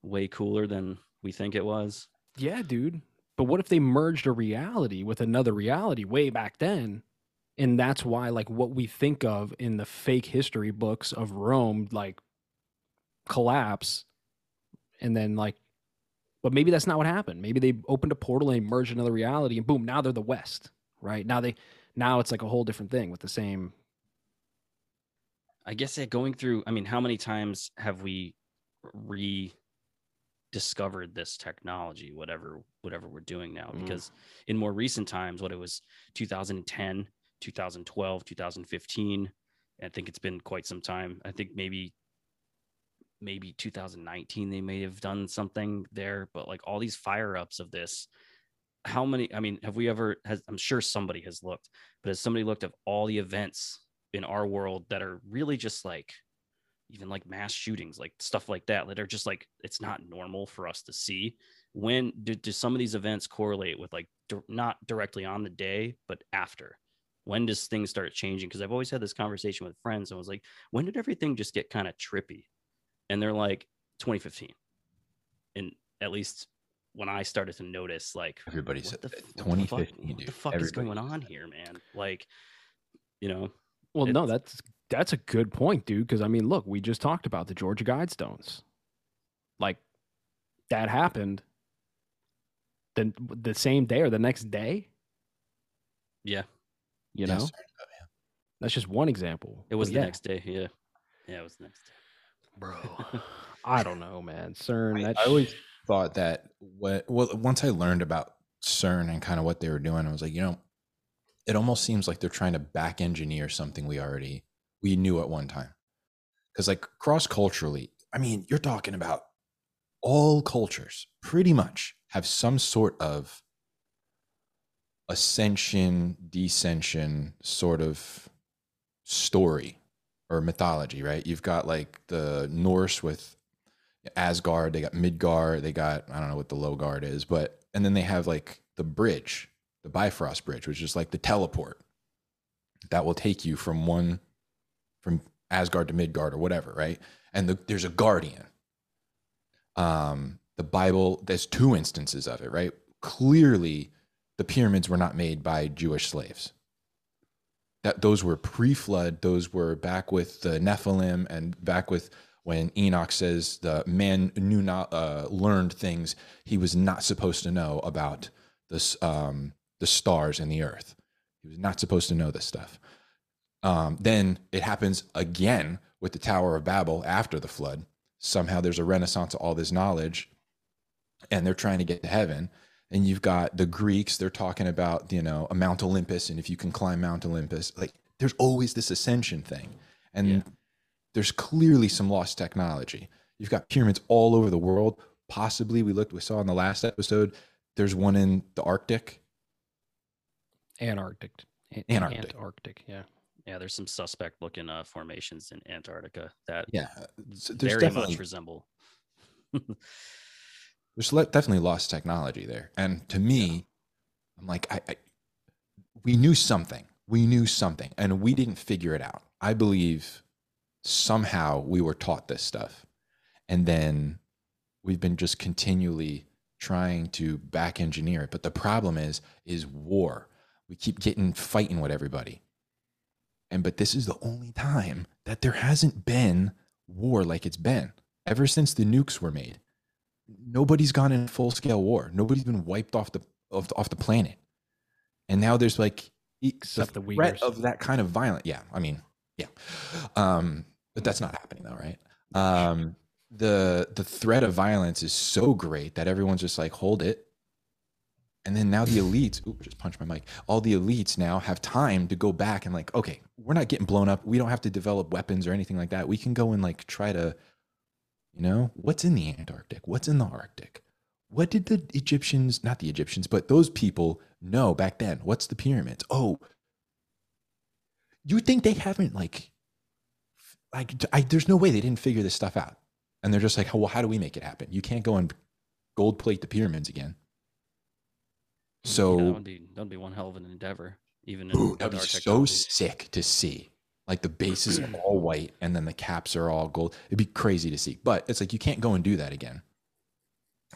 [SPEAKER 4] way cooler than we think it was.
[SPEAKER 2] Yeah, dude. But what if they merged a reality with another reality way back then? And that's why, like, what we think of in the fake history books of Rome, like, collapse. And then, like, but maybe that's not what happened. Maybe they opened a portal and merged another reality, and boom, now they're the West, right? Now they, now it's like a whole different thing with the same.
[SPEAKER 4] I guess yeah, going through, I mean, how many times have we rediscovered this technology, whatever, whatever we're doing now?
[SPEAKER 2] Mm.
[SPEAKER 4] Because in more recent times, what it was 2010, 2012, 2015, I think it's been quite some time. I think maybe maybe 2019 they may have done something there, but like all these fire ups of this, how many? I mean, have we ever? Has I'm sure somebody has looked, but has somebody looked at all the events in our world that are really just like even like mass shootings like stuff like that that are just like it's not normal for us to see. When do, do some of these events correlate with like di- not directly on the day but after? When does things start changing? Because i've always had this conversation with friends and was like when did everything just get kind of trippy? And they're like 2015 and at least when i started to notice like
[SPEAKER 3] Everybody said
[SPEAKER 4] the,
[SPEAKER 3] that.
[SPEAKER 4] f- what the fuck,
[SPEAKER 3] 2015,
[SPEAKER 4] what
[SPEAKER 3] dude.
[SPEAKER 4] the fuck is going on here man? Like you know
[SPEAKER 2] Well, no, that's that's a good point, dude. Because I mean, look, we just talked about the Georgia Guidestones. Like that happened. Then the same day or the next day,
[SPEAKER 4] yeah
[SPEAKER 2] you know,
[SPEAKER 3] sir. Oh, yeah.
[SPEAKER 2] that's just one example.
[SPEAKER 4] It was
[SPEAKER 2] But
[SPEAKER 4] the
[SPEAKER 2] yeah,
[SPEAKER 4] next day. Yeah. Yeah, it was the next day.
[SPEAKER 2] bro. (laughs) I don't know, man. CERN.
[SPEAKER 3] I,
[SPEAKER 2] That
[SPEAKER 3] I always thought that what well once I learned about CERN and kind of what they were doing, I was like, you know, it almost seems like they're trying to back engineer something we already we knew at one time. Because like cross culturally, I mean, you're talking about all cultures pretty much have some sort of ascension, descension sort of story or mythology, right? You've got like the Norse with Asgard, they got Midgard, they got I don't know what the low guard is, but and then they have like the bridge, the Bifrost bridge, which is like the teleport that will take you from one from Asgard to Midgard or whatever, right? And the, there's a guardian. Um, the Bible, there's two instances of it, right? Clearly, the pyramids were not made by Jewish slaves. that those were pre-flood. Those were back with the Nephilim and back with when Enoch says the man knew not uh, learned things he was not supposed to know about this um, the stars and the earth. He was not supposed to know this stuff. Um, then it happens again with the Tower of Babel after the flood. Somehow there's a renaissance of all this knowledge, and they're trying to get to heaven. And you've got the Greeks, they're talking about, you know, a Mount Olympus, and if you can climb Mount Olympus, like there's always this ascension thing. And
[SPEAKER 4] Yeah.
[SPEAKER 3] there's clearly some lost technology. You've got pyramids all over the world. Possibly, we looked, we saw in the last episode, there's one in the Arctic.
[SPEAKER 2] Antarctic.
[SPEAKER 3] Antarctic.
[SPEAKER 2] Antarctic. Yeah.
[SPEAKER 4] Yeah, there's some suspect looking uh, formations in Antarctica that
[SPEAKER 3] Yeah, there's
[SPEAKER 4] very
[SPEAKER 3] definitely
[SPEAKER 4] much resemble. (laughs)
[SPEAKER 3] there's definitely lost technology there. And to me, I'm like, I, I, we knew something. We knew something, and we didn't figure it out. I believe somehow we were taught this stuff, and then we've been just continually trying to back engineer it. But the problem is, is war. We keep getting fighting with everybody, and but this is the only time that there hasn't been war like it's been ever since the nukes were made nobody's gone in full scale war. Nobody's been wiped off the off the, off the planet. And now there's like
[SPEAKER 2] Except the
[SPEAKER 3] threat of that kind of violence. Yeah, I mean, yeah, um, but that's not happening though, right? Um, the the threat of violence is so great that everyone's just like, hold it. And then now the elites, just punched my mic. All the elites now have time to go back and like, okay, we're not getting blown up. We don't have to develop weapons or anything like that. We can go and like try to you know, what's in the Antarctic? What's in the Arctic? What did the Egyptians, not the Egyptians, but those people know back then? What's the pyramids? Oh, you think they haven't like, like, I, there's no way they didn't figure this stuff out. And they're just like, well, how do we make it happen? You can't go and gold plate the pyramids again. So
[SPEAKER 4] yeah, that would be that would be one hell of an endeavor. Even in,
[SPEAKER 3] Ooh, that'd be so sick to see. Like the bases are (clears throat) all white and then the caps are all gold. It'd be crazy to see. But it's like you can't go and do that again.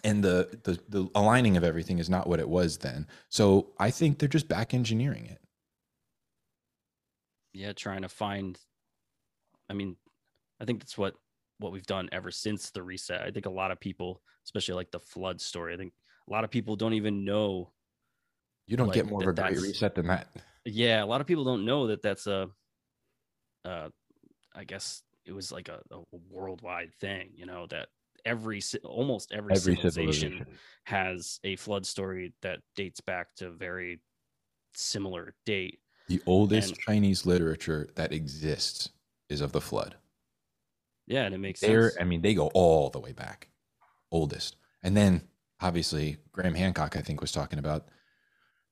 [SPEAKER 3] And the the the aligning of everything is not what it was then. So I think they're just back engineering it.
[SPEAKER 4] yeah trying to find i mean i think that's what what we've done ever since the reset i think a lot of people especially like the flood story i think a lot of people don't even know
[SPEAKER 3] You don't
[SPEAKER 4] Like,
[SPEAKER 3] get more of a great reset than that.
[SPEAKER 4] yeah a lot of people don't know that that's a uh i guess it was like a, a worldwide thing you know that every almost every,
[SPEAKER 3] Every
[SPEAKER 4] civilization
[SPEAKER 3] civilization.
[SPEAKER 4] has a flood story that dates back to a very similar date
[SPEAKER 3] The oldest
[SPEAKER 4] And-
[SPEAKER 3] Chinese literature that exists is of the flood.
[SPEAKER 4] yeah and it makes
[SPEAKER 3] They're,
[SPEAKER 4] sense
[SPEAKER 3] I mean, they go all the way back, oldest. And then obviously Graham Hancock, I think, was talking about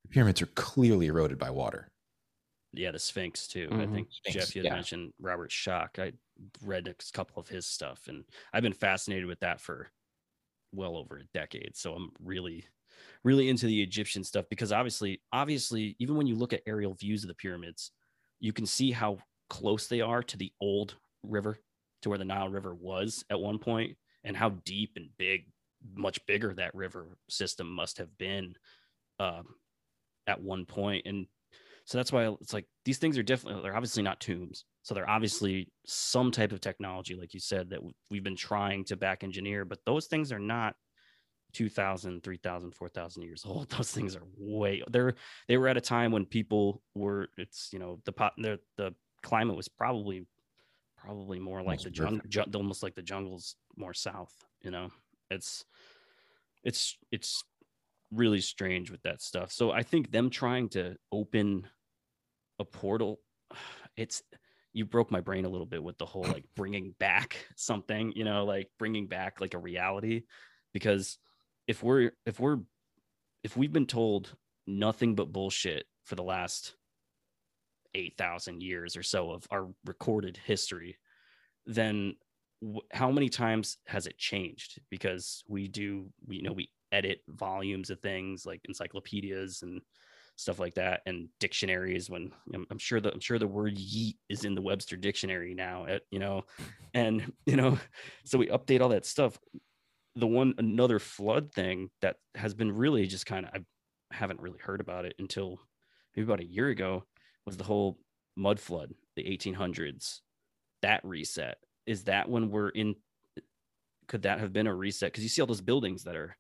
[SPEAKER 3] the pyramids are clearly eroded by water.
[SPEAKER 4] Yeah, the Sphinx too. I
[SPEAKER 2] Mhm.
[SPEAKER 4] think
[SPEAKER 3] Sphinx,
[SPEAKER 4] Jeff, you had
[SPEAKER 3] yeah.
[SPEAKER 4] mentioned Robert Schoch. I read a couple of his stuff, and I've been fascinated with that for well over a decade. So I'm really, really into the Egyptian stuff because obviously, obviously, even when you look at aerial views of the pyramids, you can see how close they are to the old river, to where the Nile River was at one point, and how deep and big, much bigger that river system must have been um, at one point. And so that's why it's like these things are definitely they're obviously not tombs. So they're obviously some type of technology, like you said, that we've been trying to back engineer, but those things are not 2000, 3000, 4000 years old. (laughs) Those things are way they're they were at a time when people were it's you know the pot the the climate was probably probably more like
[SPEAKER 3] Almost
[SPEAKER 4] the jungle
[SPEAKER 3] perfect.
[SPEAKER 4] almost like the jungles more south, you know. It's it's it's really strange with that stuff. So I think them trying to open a portal, (sighs) it's you broke my brain a little bit with the whole like bringing back (laughs) something, you know, like bringing back like a reality because if we're if we're if we've been told nothing but bullshit for the last 8000 years or so of our recorded history then how many times has it changed because we do we you know we edit volumes of things like encyclopedias and stuff like that and dictionaries when I'm, I'm sure that i'm sure the word yeet is in the webster dictionary now at you know and (laughs) you know so we update all that stuff the one another flood thing that has been really just kind of i haven't really heard about it until maybe about a year ago was the whole mud flood, the 1800s, that reset is that when we're in? Could that have been a reset? Because you see all those buildings that are,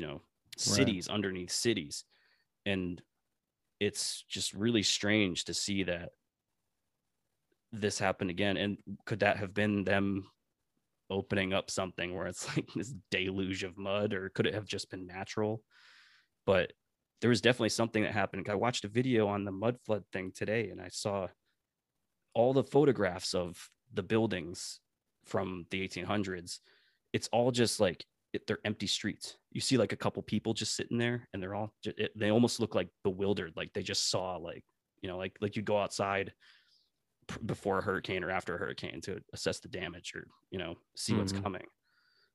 [SPEAKER 4] you know, cities underneath cities, and it's just really strange to see that this happened again. And could that have been them opening up something where it's (laughs) like this deluge of mud, or could it have just been natural? But there was definitely something that happened. I watched a video on the mud flood thing today, and I saw all the photographs of the buildings from the 1800s. It's all just like it, they're empty streets. You see like a couple people just sitting there, and they're all it, they almost look like bewildered, like they just saw like you know like like you go outside before a hurricane or after a hurricane to assess the damage or you know see what's
[SPEAKER 2] Mhm.
[SPEAKER 4] coming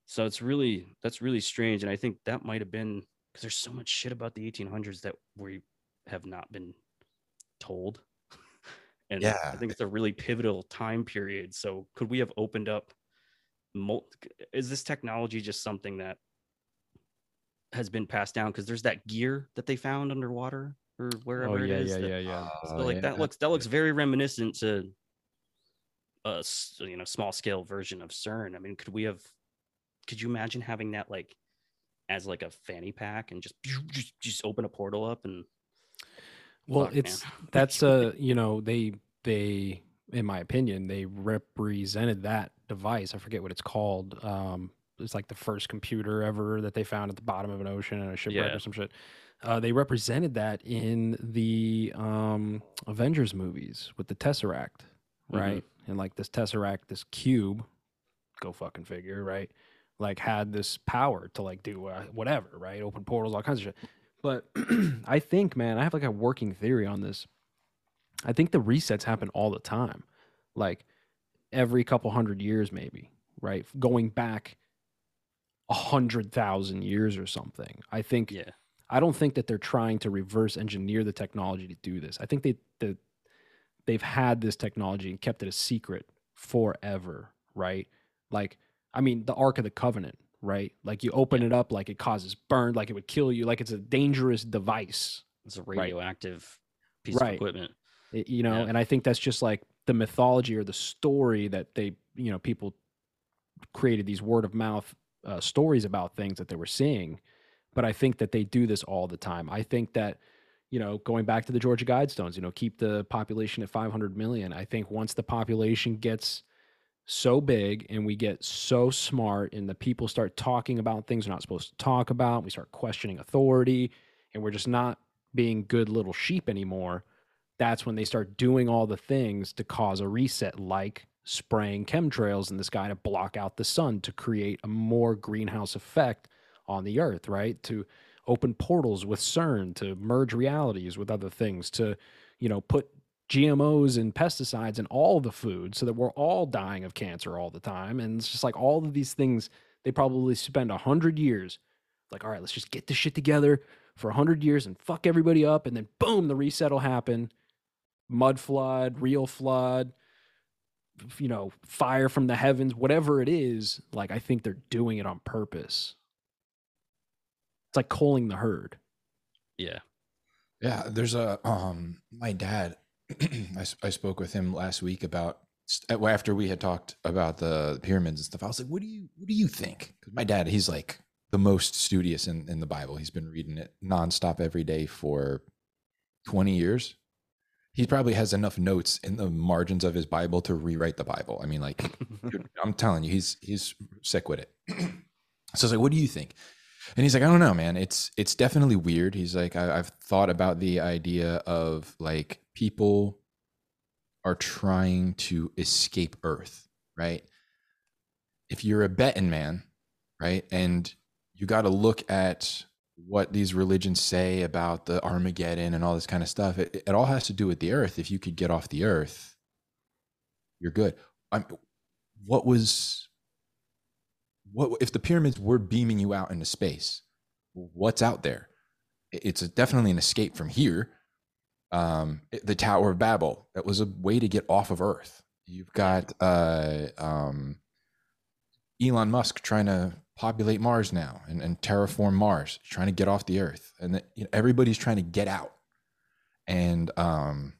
[SPEAKER 4] so it's really that's really strange and i think that might have been because there's so much shit about the 1800s that we have not been told (laughs) and
[SPEAKER 3] yeah.
[SPEAKER 4] i think it's a really pivotal time period so could we have opened up is this technology just something that has been passed down because there's that gear that they found underwater or wherever
[SPEAKER 2] oh,
[SPEAKER 4] it is.
[SPEAKER 2] Oh yeah,
[SPEAKER 4] is
[SPEAKER 2] yeah,
[SPEAKER 4] that-
[SPEAKER 2] yeah, yeah.
[SPEAKER 4] so oh, like that looks that looks very reminiscent to a you know small scale version of CERN. I mean, could we have? Could you imagine having that like as like a fanny pack and just just, just open a portal up and
[SPEAKER 2] Well,
[SPEAKER 4] Fuck, man. (laughs)
[SPEAKER 2] it's that's a uh, you know they they in my opinion they represented that device. I forget what it's called. Um, it's like the first computer ever that they found at the bottom of an ocean and a shipwreck
[SPEAKER 4] Yeah.
[SPEAKER 2] or some shit. Uh, they represented that in the um, Avengers movies with the Tesseract, right? And like this Tesseract, this cube, go fucking figure, right? Like had this power to like do uh, whatever, right? Open portals, all kinds of shit. But (clears throat) I think, man, I have like a working theory on this. I think the resets happen all the time, like every couple hundred years, maybe, right? Going back a hundred thousand years or something. I think
[SPEAKER 4] yeah
[SPEAKER 2] I don't think that they're trying to reverse engineer the technology to do this. I think they that they've had this technology and kept it a secret forever, right? Like, I mean, the Ark of the Covenant, right? Like you open it up, like it causes burn, like it would kill you, like it's a dangerous device,
[SPEAKER 4] it's a
[SPEAKER 2] Right.
[SPEAKER 4] radioactive piece
[SPEAKER 2] Right.
[SPEAKER 4] of equipment.
[SPEAKER 2] it- you know.
[SPEAKER 4] Yeah.
[SPEAKER 2] And I think that's just like the mythology or the story that they, you know, people created these word of mouth uh, stories about things that they were seeing. But I think that they do this all the time. I think that, you know, going back to the Georgia Guidestones, you know, keep the population at 500 million. I think once the population gets so big and we get so smart and the people start talking about things they're not supposed to talk about, we start questioning authority and we're just not being good little sheep anymore. That's when they start doing all the things to cause a reset, like spraying chemtrails in the sky to block out the sun to create a more greenhouse effect on the earth, right? To open portals with CERN, to merge realities with other things, to, you know, put GMOs and pesticides in all the food so that we're all dying of cancer all the time. And it's just like all of these things, they probably spend a hundred years like, all right, let's just get this shit together for a hundred years and fuck everybody up. And then boom, the reset will happen. Mud flood, real flood, you know, fire from the heavens, whatever it is. Like, I think they're doing it on purpose. It's like calling the herd.
[SPEAKER 4] Yeah.
[SPEAKER 3] Yeah, there's a um my dad (clears throat) I, I spoke with him last week about uh, after we had talked about the pyramids and stuff. I was like, "What do you what do you think?" Cuz my dad, he's like the most studious in in the Bible. He's been reading it nonstop every day for 20 years. He probably has enough notes in the margins of his Bible to rewrite the Bible. I mean, like (laughs) I'm telling you, he's he's sick with it. (clears throat) so I was like, "What do you think?" And he's like, "I don't know, man. It's it's definitely weird." He's like, I, "I've thought about the idea of like people are trying to escape Earth, right? If you're a betting man, right, and you got to look at what these religions say about the Armageddon and all this kind of stuff. It, it all has to do with the Earth. If you could get off the Earth, you're good. I'm, what was what if the pyramids were beaming you out into space what's out there it's a, definitely an escape from here um the tower of babel that was a way to get off of earth you've got uh um elon musk trying to populate mars now and, and terraform mars trying to get off the earth. And that, you know, everybody's trying to get out. And um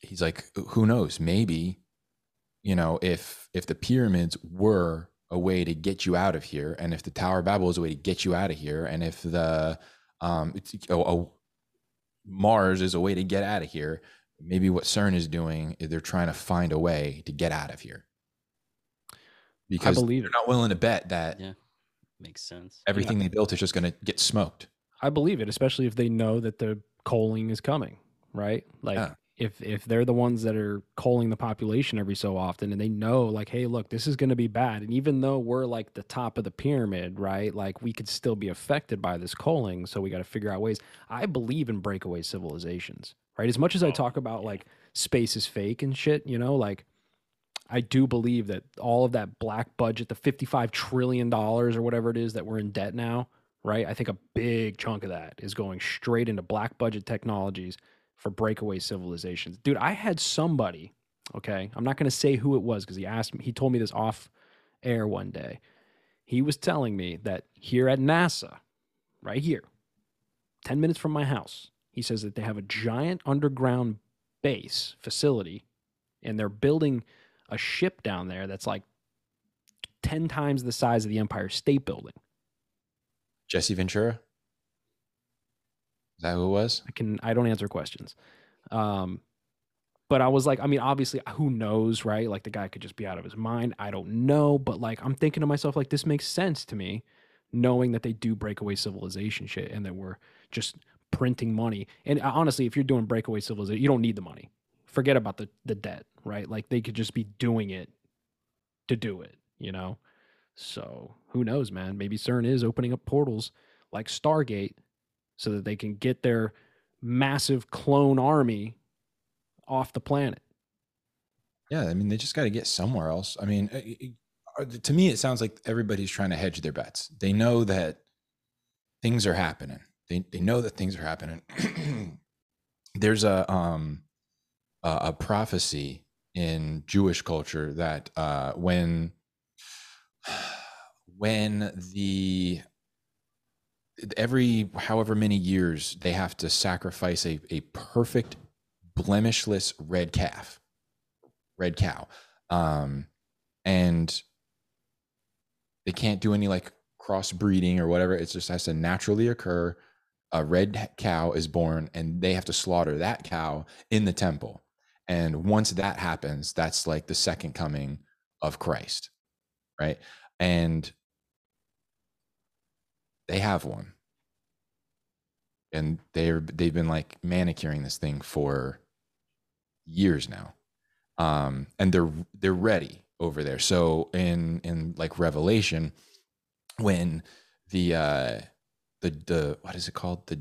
[SPEAKER 3] he's like, who knows? Maybe, you know, if if the pyramids were a way to get you out of here, and if the Tower of Babel is a way to get you out of here, and if the um, Mars is a way to get out of here, maybe what CERN is doing is they're trying to find a way to get out of here because I
[SPEAKER 2] believe
[SPEAKER 3] they're
[SPEAKER 2] it.
[SPEAKER 3] not willing to bet that
[SPEAKER 4] Yeah. Makes sense.
[SPEAKER 3] everything they built is just going to get smoked.
[SPEAKER 2] I believe it, especially if they know that the coaling is coming, right? Like
[SPEAKER 3] Yeah.
[SPEAKER 2] if if they're the ones that are coaling the population every so often and they know like, hey, look, this is gonna be bad. And even though we're like the top of the pyramid, right? Like we could still be affected by this coaling. So we gotta figure out ways. I believe in breakaway civilizations, right? As much as I
[SPEAKER 4] Oh,
[SPEAKER 2] talk about like space is fake and shit, you know, like I do believe that all of that black budget, the $55 trillion or whatever it is that we're in debt now, right? I think a big chunk of that is going straight into black budget technologies for breakaway civilizations. Dude, I had somebody, okay, I'm not going to say who it was because he asked me, he told me this off air one day. He was telling me that here at NASA, right here, 10 minutes from my house, he says that they have a giant underground base facility and they're building a ship down there that's like 10 times the size of the Empire State Building.
[SPEAKER 3] Jesse Ventura? Is that who it was?
[SPEAKER 2] I can I don't answer questions. Um but I was like, I mean, obviously, who knows, right? Like the guy could just be out of his mind. I don't know, but like I'm thinking to myself, like this makes sense to me, knowing that they do breakaway civilization shit and that we're just printing money. And uh, honestly, if you're doing breakaway civilization, you don't need the money. Forget about the the debt, right? Like they could just be doing it to do it, you know. So who knows, man? Maybe CERN is opening up portals like Stargate so that they can get their massive clone army off the planet.
[SPEAKER 3] Yeah, I mean, they just got to get somewhere else. I mean, uh, it- to me, it sounds like everybody's trying to hedge their bets. They know that things are happening. They they know that things are happening. (clears throat) There's a um a, a prophecy in Jewish culture that uh, when (sighs) when the every however many years they have to sacrifice a, a perfect blemishless red calf red cow um and they can't do any like crossbreeding or whatever it just has to naturally occur. A red cow is born and they have to slaughter that cow in the temple and once that happens that's like the second coming of christ right? And they have one. And they're they've been like manicuring this thing for years now. Um and they're they're ready over there. So in in like revelation when the uh the the what is it called? The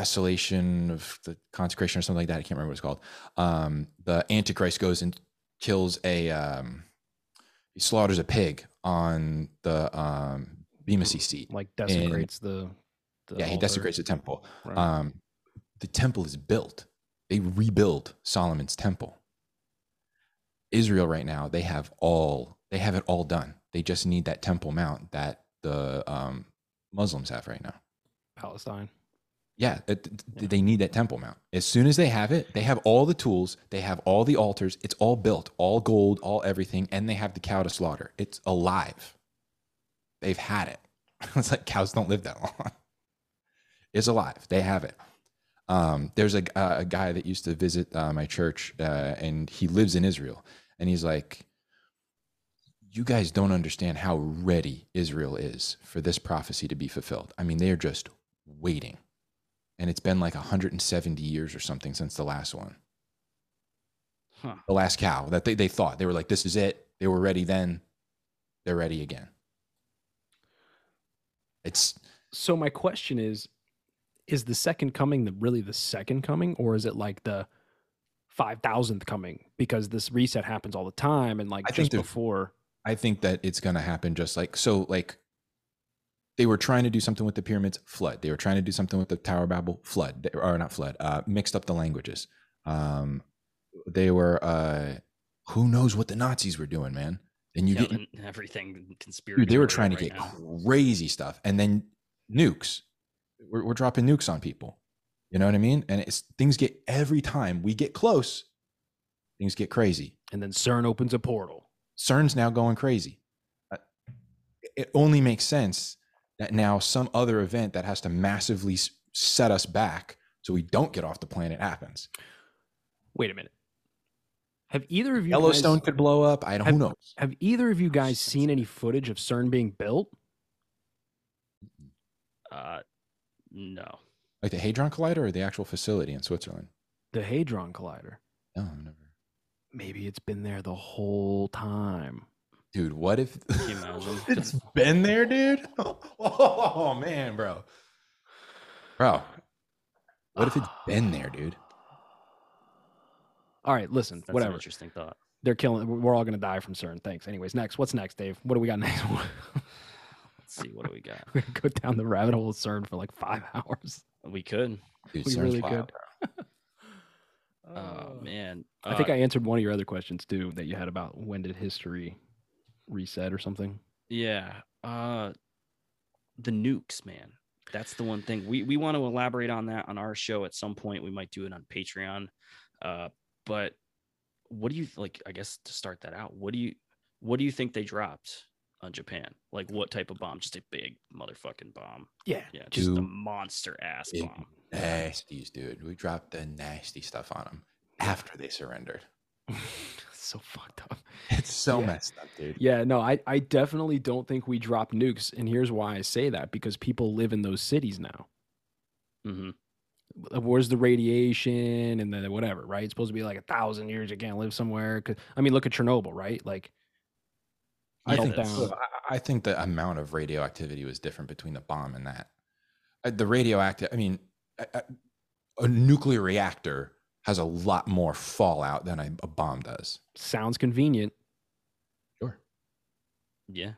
[SPEAKER 3] desolation of the consecration or something like that i can't remember what it's called um the antichrist goes and kills a um he slaughters a pig on the um bema seat
[SPEAKER 2] Like desecrates the, the
[SPEAKER 3] yeah he desecrates the temple
[SPEAKER 2] Right.
[SPEAKER 3] um, the temple is built. They rebuild Solomon's temple. Israel right now, they have all they have it all done. They just need that temple mount that the um, Muslims have right now.
[SPEAKER 2] Palestine.
[SPEAKER 3] Yeah, it, it- they need that temple mount. As soon as they have it, they have all the tools, they have all the altars. It's all built, all gold, all everything, and they have the cow to slaughter. It's alive. They've had it. (laughs) it's like cows don't live that (laughs) long. It's alive. They have it. Um, there's a, a guy that used to visit uh, my church, uh, and he lives in Israel, and he's like, "You guys don't understand how ready Israel is for this prophecy to be fulfilled. I mean, they're just waiting." And it's been like 170 years or something since the last one.
[SPEAKER 4] Huh.
[SPEAKER 3] the last cow that they, they thought. They were like this is it. They were ready then. They're ready again. It's
[SPEAKER 2] So my question is is the second coming the really the second coming or is it like the 5000th coming? Because this reset happens all the time and like
[SPEAKER 3] I think
[SPEAKER 2] just before
[SPEAKER 3] i think that it's going to happen just like so like they were trying to do something with the pyramids flood they were trying to do something with the tower of babel flood or not flood uh mixed up the languages um they were uh who knows what the nazis were doing man and you
[SPEAKER 4] Yeah,
[SPEAKER 3] get
[SPEAKER 4] and everything conspiracy.
[SPEAKER 3] Dude, they were trying to
[SPEAKER 4] right
[SPEAKER 3] get
[SPEAKER 4] now.
[SPEAKER 3] crazy stuff, and then nukes. We're, we're dropping nukes on people. You know what I mean? And it's things get every time we get close, things get crazy.
[SPEAKER 2] And then CERN opens a portal.
[SPEAKER 3] CERN's now going crazy. Uh, It only makes sense that now some other event that has to massively set us back so we don't get off the planet happens.
[SPEAKER 2] Wait a minute. Have either of you
[SPEAKER 3] Yellowstone
[SPEAKER 2] guys,
[SPEAKER 3] could blow up. I don't. Who
[SPEAKER 2] Have- have either of you guys seen any footage of CERN being built?
[SPEAKER 4] Uh, no.
[SPEAKER 3] Like the Hadron Collider or the actual facility in Switzerland?
[SPEAKER 2] The Hadron Collider.
[SPEAKER 3] No, I've never.
[SPEAKER 2] Maybe it's been there the whole time.
[SPEAKER 3] Dude, what if
[SPEAKER 4] Can you imagine? (laughs)
[SPEAKER 3] it's been there, dude? (laughs) Oh man, bro. Bro. What if it's been there, dude?
[SPEAKER 2] All right, listen,
[SPEAKER 4] That's an
[SPEAKER 2] whatever.
[SPEAKER 4] interesting thought.
[SPEAKER 2] They're killing. We're all gonna die from CERN. Thanks. Anyways, next. What's next, Dave? What do we got next? (laughs)
[SPEAKER 4] Let's see. What do we got?
[SPEAKER 2] We're gonna go down the rabbit hole of CERN for like five (laughs) hours.
[SPEAKER 4] We could.
[SPEAKER 3] Dude,
[SPEAKER 2] We
[SPEAKER 3] CERN's
[SPEAKER 2] really
[SPEAKER 3] wild,
[SPEAKER 2] could.
[SPEAKER 3] bro.
[SPEAKER 4] Oh man.
[SPEAKER 2] I think
[SPEAKER 4] Uh,
[SPEAKER 2] I answered one of your other questions too that you had about when did history reset or something.
[SPEAKER 4] Yeah. Uh the nukes, man. That's the one thing. We we want to elaborate on that on our show at some point. We might do it on Patreon. Uh but what do you like I guess to start that out, what do you what do you think they dropped on Japan? Like what type of bomb? Just a big motherfucking bomb.
[SPEAKER 2] Yeah.
[SPEAKER 4] Yeah, just a monster ass bomb.
[SPEAKER 3] Nasties, dude. We dropped the nasty stuff on them after they surrendered. (laughs)
[SPEAKER 2] so (laughs) fucked up.
[SPEAKER 3] It's so
[SPEAKER 2] Yeah.
[SPEAKER 3] messed up, dude.
[SPEAKER 2] Yeah, no, I, I definitely don't think we drop nukes. And here's why I say that because people live in those cities now.
[SPEAKER 4] Mm-hmm.
[SPEAKER 2] Where's the radiation and the whatever, right? It's supposed to be like a thousand years. You can't live somewhere. I mean, look at Chernobyl, right? Like,
[SPEAKER 3] I think,
[SPEAKER 2] down.
[SPEAKER 3] I- think the amount of radioactivity was different between the bomb and that. Uh, The radioactive, I mean, a- a nuclear reactor has a lot more fallout than a, a bomb does.
[SPEAKER 2] sounds convenient.
[SPEAKER 3] Sure.
[SPEAKER 4] Yeah.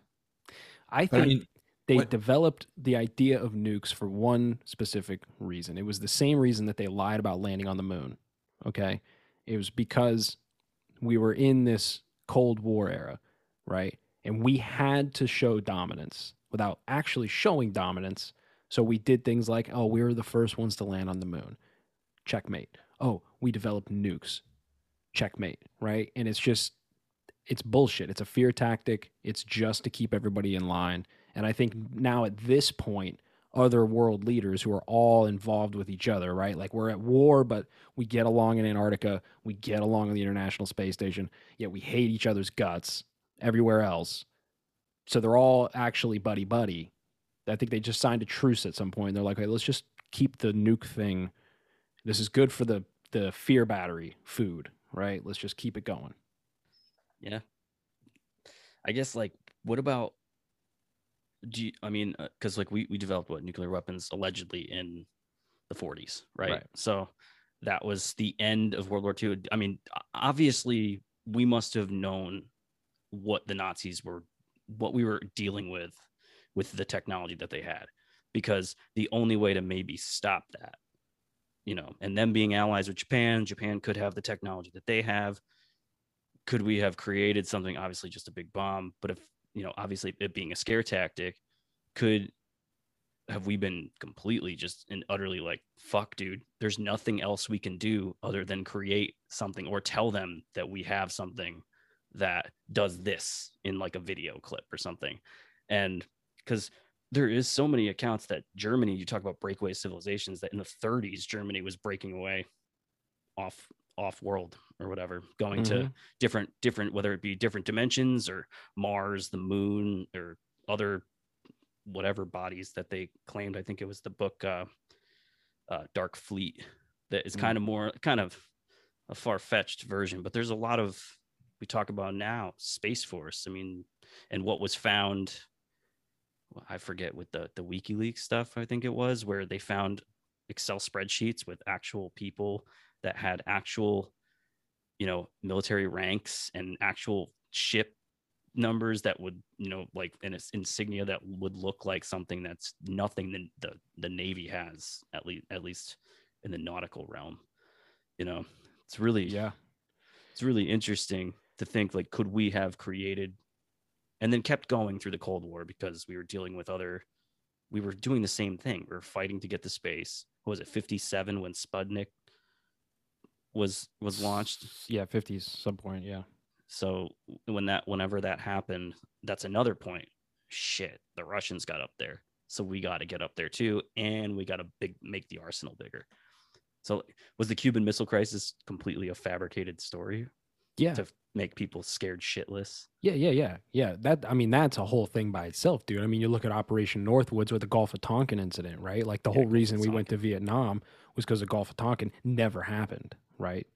[SPEAKER 2] I
[SPEAKER 3] But I
[SPEAKER 2] think
[SPEAKER 3] mean,
[SPEAKER 2] they
[SPEAKER 3] what-
[SPEAKER 2] developed the idea of nukes for one specific reason. It was the same reason that they lied about landing on the moon. Okay. It was because we were in this Cold War era, right? And we had to show dominance without actually showing dominance. So we did things like, oh, we were the first ones to land on the moon. Checkmate. Oh, we developed nukes. Checkmate, right? And it's just, it's bullshit. It's a fear tactic. It's just to keep everybody in line. And I think now at this point, other world leaders who are all involved with each other, right? Like we're at war, but we get along in Antarctica, we get along on the International Space Station, yet we hate each other's guts everywhere else. So they're all actually buddy buddy. I think they just signed a truce at some point. They're like, hey, let's just keep the nuke thing. This is good for the the fear battery food, right? Let's just keep it going.
[SPEAKER 4] Yeah. I guess like what about do you, I mean uh, because like we we developed what nuclear weapons allegedly in the 40s, right?
[SPEAKER 2] Right.
[SPEAKER 4] So that was the end of World War II. I mean, obviously we must have known what the Nazis were what we were dealing with with the technology that they had because the only way to maybe stop that you know and them being allies with Japan, Japan could have the technology that they have. Could we have created something obviously just a big bomb but if you know obviously it being a scare tactic could have we been completely just and utterly like fuck dude there's nothing else we can do other than create something or tell them that we have something that does this in like a video clip or something. And because there is so many accounts that germany you talk about breakaway civilizations that in the 30s germany was breaking away off off world or whatever going to
[SPEAKER 2] Mhm.
[SPEAKER 4] different different whether it be different dimensions or mars the moon or other whatever bodies that they claimed i think it was the book uh, uh dark fleet that is
[SPEAKER 3] Mm.
[SPEAKER 4] kind of more kind of a far-fetched version but there's a lot of we talk about now space force i mean and what was found i forget with the the wikileaks stuff i think it was where they found excel spreadsheets with actual people that had actual you know military ranks and actual ship numbers that would you know like an ins- insignia that would look like something that's nothing the the, the navy has at least at least in the nautical realm you know it's really
[SPEAKER 2] Yeah.
[SPEAKER 4] it's really interesting to think like could we have created and then kept going through the cold war because we were dealing with other we were doing the same thing we were fighting to get to space what was it 57 when Sputnik was was launched.
[SPEAKER 2] Yeah, 50s some point. Yeah.
[SPEAKER 4] So when that whenever that happened, that's another point. Shit, the Russians got up there. So we got to get up there too and we got to big make the arsenal bigger. So was the Cuban Missile Crisis completely a fabricated story
[SPEAKER 2] Yeah.
[SPEAKER 4] to make people scared shitless?
[SPEAKER 2] Yeah, yeah, yeah, yeah. That I mean, that's a whole thing by itself, dude. I mean, you look at Operation Northwoods with the Gulf of Tonkin incident, right? Like the
[SPEAKER 4] Yeah,
[SPEAKER 2] whole reason we went to Vietnam was because the Gulf of Tonkin never happened, right?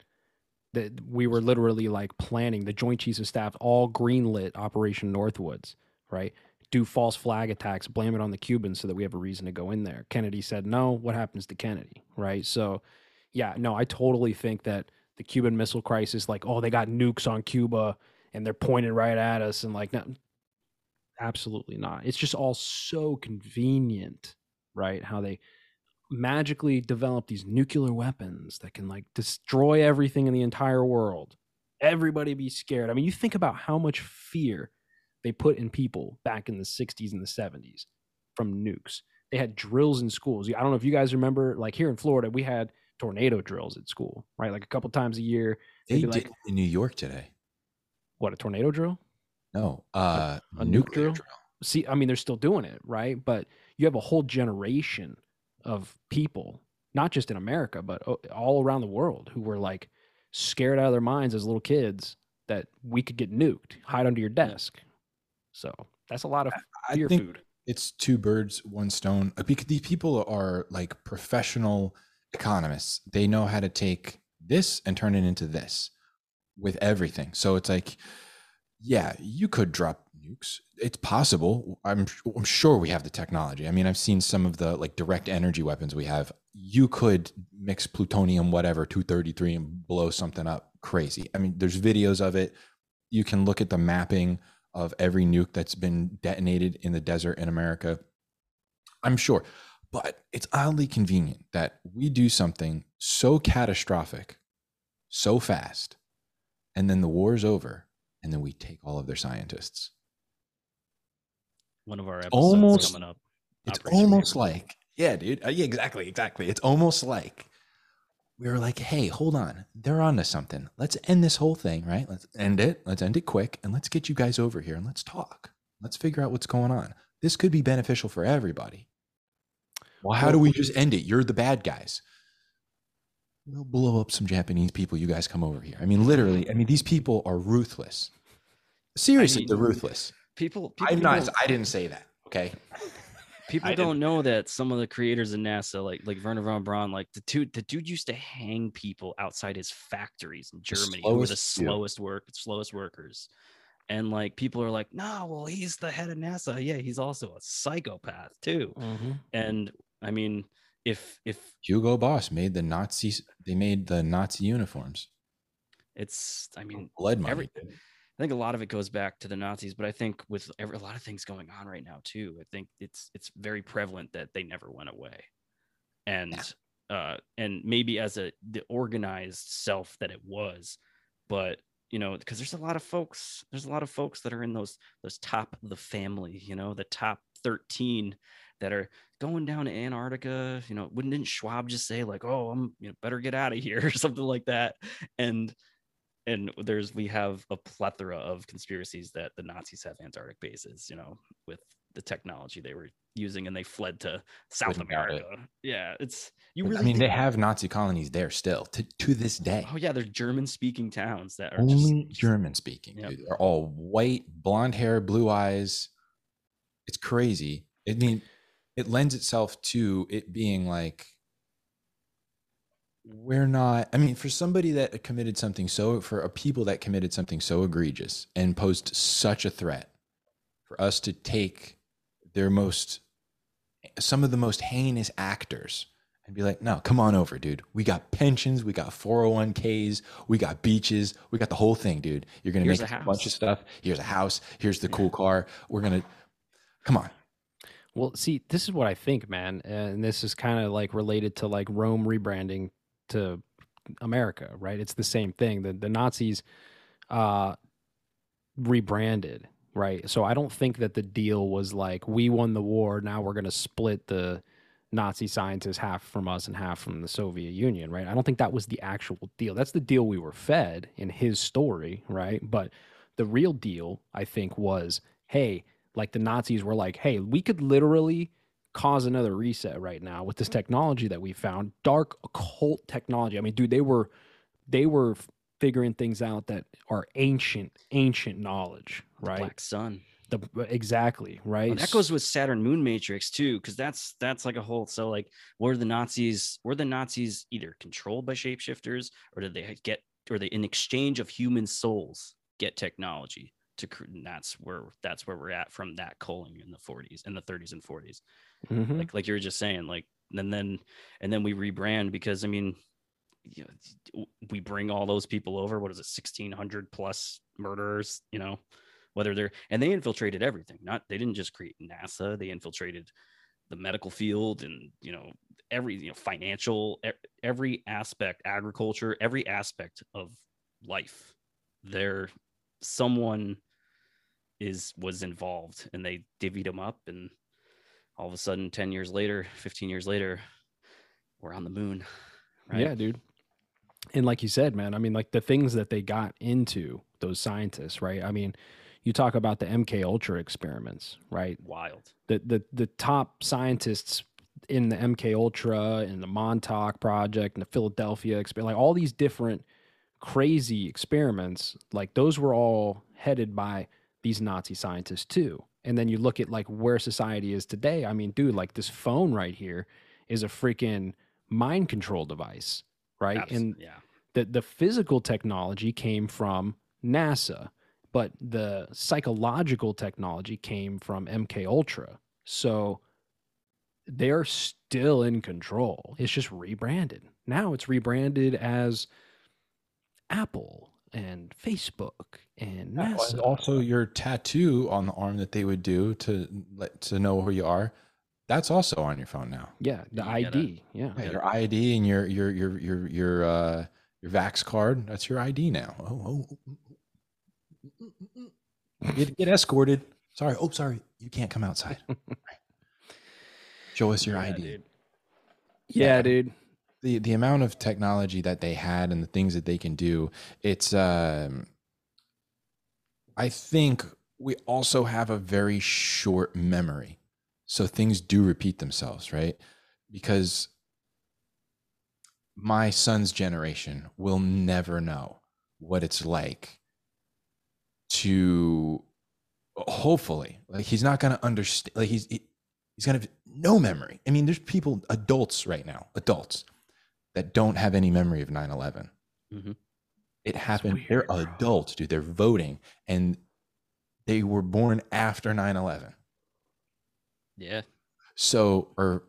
[SPEAKER 2] That we were literally like planning the Joint Chiefs of Staff all greenlit Operation Northwoods, right? Do false flag attacks, blame it on the Cubans so that we have a reason to go in there. Kennedy said no. What happens to Kennedy, right? So, yeah, no, I totally think that the Cuban Missile Crisis, like, oh, they got nukes on Cuba and they're pointed right at us and like no absolutely not. It's just all so convenient right how they magically develop these nuclear weapons that can like destroy everything in the entire world. Everybody be scared. I mean you think about how much fear they put in people back in the 60s and the 70s from nukes. They had drills in schools. I don't know if you guys remember like here in florida we had tornado drills at school right like a couple times a year
[SPEAKER 3] They did
[SPEAKER 2] like-
[SPEAKER 3] in New York today.
[SPEAKER 2] what a tornado drill
[SPEAKER 3] No, uh,
[SPEAKER 2] a nuke
[SPEAKER 3] nuclear
[SPEAKER 2] drill?
[SPEAKER 3] drill.
[SPEAKER 2] see i mean they're still doing it right but you have a whole generation of people not just in america but all around the world who were like scared out of their minds as little kids that we could get nuked hide under your desk so that's a lot of fear food
[SPEAKER 3] it's two birds, one stone. uh, Because these people are like professional economists. They know how to take this and turn it into this with everything. So it's like, yeah, you could drop nukes. It's possible. I'm I'm sure we have the technology. I mean, I've seen some of the like direct energy weapons we have. You could mix plutonium, whatever, 233 and blow something up crazy. I mean, there's videos of it. You can look at the mapping of every nuke that's been detonated in the desert in America. I'm sure. But it's oddly convenient that we do something so catastrophic so fast, and then the war's over, and then we take all of their scientists.
[SPEAKER 4] One of our episodes
[SPEAKER 3] almost-
[SPEAKER 4] coming up.
[SPEAKER 3] It's
[SPEAKER 4] Operation
[SPEAKER 3] almost like, yeah, dude. Uh, yeah, exactly, exactly. It's almost like we were like, hey, hold on. They're onto something. Let's end this whole thing, right? Let's end it. Let's end it quick, and let's get you guys over here and let's talk. Let's figure out what's going on. This could be beneficial for everybody. Well, how do we just end it? You're the bad guys. We'll blow up some Japanese people. You guys come over here. I mean, literally. I mean, these people are ruthless. Seriously,
[SPEAKER 4] mean,
[SPEAKER 3] they're ruthless.
[SPEAKER 4] People, people
[SPEAKER 3] I'm not.
[SPEAKER 4] don't-
[SPEAKER 3] I didn't say that. Okay.
[SPEAKER 4] people
[SPEAKER 3] I
[SPEAKER 4] don't know that some of the creators of NASA, like like Wernher von Braun, like the dude, the dude used to hang people outside his factories in Germany who were the
[SPEAKER 3] slowest dude.
[SPEAKER 4] slowest work, slowest workers. And like people are like, no, well, he's the head of NASA. Yeah, he's also a psychopath too. Mm-hmm. And I mean, if if
[SPEAKER 3] Hugo Boss made the Nazis. They made the Nazi uniforms.
[SPEAKER 4] it's, I mean,
[SPEAKER 3] Blood money.
[SPEAKER 4] every- I think a lot of it goes back to the Nazis, but I think with every, a lot of things going on right now too, I think it's it's very prevalent that they never went away, and uh, and maybe as a the organized self that it was, but you know because there's a lot of folks, there's a lot of folks that are in those those top of the family, you know, the top thirteen that are going down to Antarctica. You know, wouldn't didn't Schwab just say like, oh, I'm you know better get out of here (laughs) or something like that, and and there's we have a plethora of conspiracies that the Nazis have Antarctic bases, you know, with the technology they were using and they fled to South
[SPEAKER 3] Wouldn't doubt it.
[SPEAKER 4] America. Yeah, it's you Really I
[SPEAKER 3] mean, they have Nazi colonies there still to, to this day.
[SPEAKER 4] Oh yeah, they're German speaking towns that are
[SPEAKER 3] Only
[SPEAKER 4] just
[SPEAKER 3] German speaking.
[SPEAKER 4] Yep.
[SPEAKER 3] dude. They're all white, blonde hair, blue eyes. It's crazy. I mean, it lends itself to it being like we're not i mean for somebody that committed something so for a people that committed something so egregious and posed such a threat for us to take their most some of the most heinous actors and be like no come on over dude. We got pensions we got 401ks we got beaches we got the whole thing dude. You're gonna
[SPEAKER 4] Here's
[SPEAKER 3] make
[SPEAKER 4] a
[SPEAKER 3] a bunch of stuff. Here's a house. Here's the cool car. We're gonna come on
[SPEAKER 2] Well, see, this is what I think, man, and this is kind of like related to like Rome rebranding to America, right? It's the same thing. The the Nazis uh rebranded, right? So I don't think that the deal was like we won the war, now we're going to split the Nazi scientists, half from us and half from the Soviet Union, right? I don't think that was the actual deal. That's the deal we were fed in his story, right? But the real deal, I think, was hey, like the Nazis were like, hey, we could literally cause another reset right now with this mm-hmm. technology that we found, dark occult technology. I mean, dude, they were they were figuring things out that are ancient, ancient knowledge, right?
[SPEAKER 4] Black Sun.
[SPEAKER 2] The uh, exactly right.
[SPEAKER 4] Well, that goes with Saturn Moon Matrix too, because that's that's like a whole. So like, were the Nazis were the Nazis either controlled by shapeshifters, or did they uh, get, or they in exchange of human souls get technology to? And that's where that's where we're at from that culling in the 40s, and the 30s and 40s.
[SPEAKER 2] Mhm.
[SPEAKER 4] Like like you were just saying, like and then and then we rebrand because I mean, you know, we bring all those people over. What is it, 1600 plus murderers? You know, whether they're and they infiltrated everything not they didn't just create nasa they infiltrated the medical field and you know every you know financial every aspect agriculture every aspect of life there someone is was involved and they divvied them up and all of a sudden 10 years later 15 years later we're on the moon right
[SPEAKER 2] Yeah, dude. And like you said, man, I mean, like the things that they got into those scientists, right? I mean, you talk about the MK Ultra experiments, right?
[SPEAKER 4] wild
[SPEAKER 2] The the the top scientists in the MK Ultra and the Montauk project and the Philadelphia experiment, like all these different crazy experiments, like those were all headed by these Nazi scientists too. And then you look at like where society is today. I mean, dude, like this phone right here is a freaking mind control device, right? And
[SPEAKER 4] yeah
[SPEAKER 2] the the physical technology came from NASA, but the psychological technology came from MK Ultra. So they're still in control. It's just rebranded. Now it's rebranded as Apple and Facebook and NASA.
[SPEAKER 3] and also your tattoo on the arm that they would do to let to know who you are. That's also on your phone now.
[SPEAKER 2] yeah, the
[SPEAKER 4] You gotta-
[SPEAKER 2] ID. Yeah.
[SPEAKER 3] Yeah, your ID and your your your your your uh your Vax card. That's your ID now. Oh, oh. Get, get escorted. Sorry. Oh, sorry. You can't come outside. (laughs) Show us your
[SPEAKER 4] Yeah,
[SPEAKER 3] ID.
[SPEAKER 4] dude.
[SPEAKER 2] Yeah,
[SPEAKER 3] Yeah.
[SPEAKER 2] dude.
[SPEAKER 3] The the amount of technology that they had and the things that they can do it's um i think we also have a very short memory. So things do repeat themselves right? Because my son's generation will never know what it's like to hopefully like he's not going to understand like he's he- he's going to have no memory. I mean there's people adults right now adults that don't have any memory of 9-11
[SPEAKER 4] Mhm.
[SPEAKER 3] it happened
[SPEAKER 2] weird,
[SPEAKER 3] they're
[SPEAKER 2] bro.
[SPEAKER 3] adults dude they're voting and they were born after 9-11
[SPEAKER 4] yeah
[SPEAKER 3] so or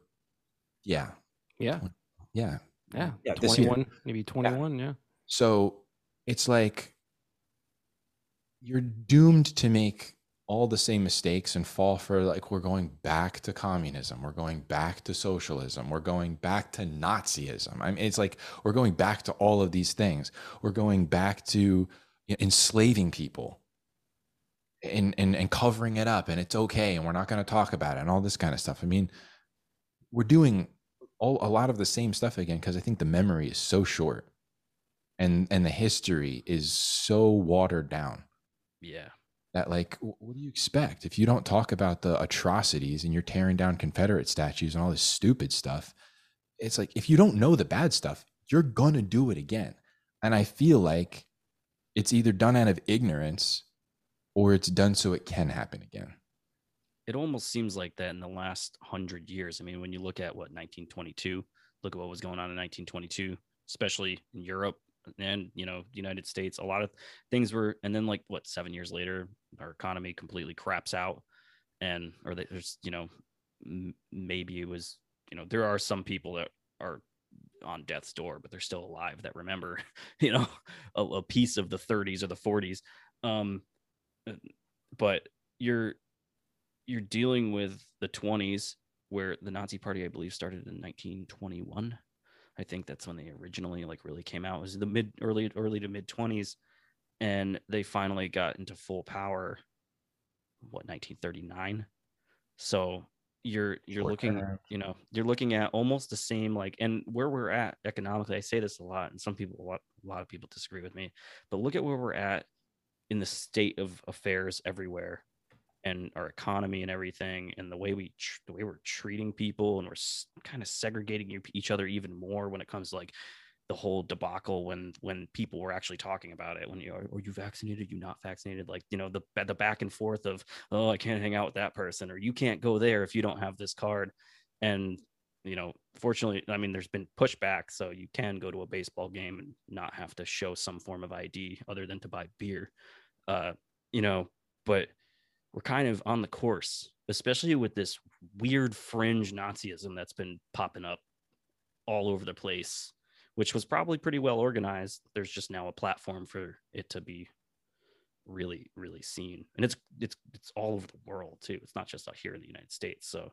[SPEAKER 3] yeah
[SPEAKER 2] Yeah.
[SPEAKER 3] yeah
[SPEAKER 2] Yeah.
[SPEAKER 3] Yeah,
[SPEAKER 2] 21, maybe 21. Yeah.
[SPEAKER 3] So it's like you're doomed to make all the same mistakes and fall for like we're going back to communism, we're going back to socialism, we're going back to Nazism. I mean, it's like we're going back to all of these things. We're going back to enslaving people and, and and covering it up, and it's okay, and we're not going to talk about it, and all this kind of stuff. I mean, we're doing all a lot of the same stuff again because I think the memory is so short and and the history is so watered down
[SPEAKER 4] yeah
[SPEAKER 3] that like what do you expect? If you don't talk about the atrocities and you're tearing down confederate statues and all this stupid stuff it's like if you don't know the bad stuff you're gonna do it again. And i feel like it's either done out of ignorance or it's done so it can happen again.
[SPEAKER 4] It almost seems like that in the last hundred years. I mean, when you look at what 1922, look at what was going on in 1922, especially in Europe and you know the United States. A lot of things were, and then like what seven years later, our economy completely craps out, and or there's you know m- maybe it was you know there are some people that are on death's door, but they're still alive that remember (laughs) you know a, a piece of the 30s or the 40s. Um, but you're you're dealing with the 20s where the nazi party i believe started in 1921 i think that's when they originally like really came out it was the mid early early to mid 20s and they finally got into full power what 1939 so you're you're
[SPEAKER 3] Short
[SPEAKER 4] looking you know you're looking at almost the same like and where we're at economically i say this a lot and some people a lot, a lot of people disagree with me but look at where we're at in the state of affairs everywhere and our economy and everything and the way we tr- the way we're treating people and we're s- kind of segregating each other even more when it comes to like the whole debacle when when people were actually talking about it when you are, are you vaccinated? You not vaccinated? Like you know the the back and forth of oh i can't hang out with that person or you can't go there if you don't have this card. And you know fortunately i mean there's been pushback so you can go to a baseball game and not have to show some form of id other than to buy beer uh you know but we're kind of on the course especially with this weird fringe nazism that's been popping up all over the place which was probably pretty well organized. There's just now a platform for it to be really really seen. And it's it's it's all over the world too. It's not just out here in the united states. So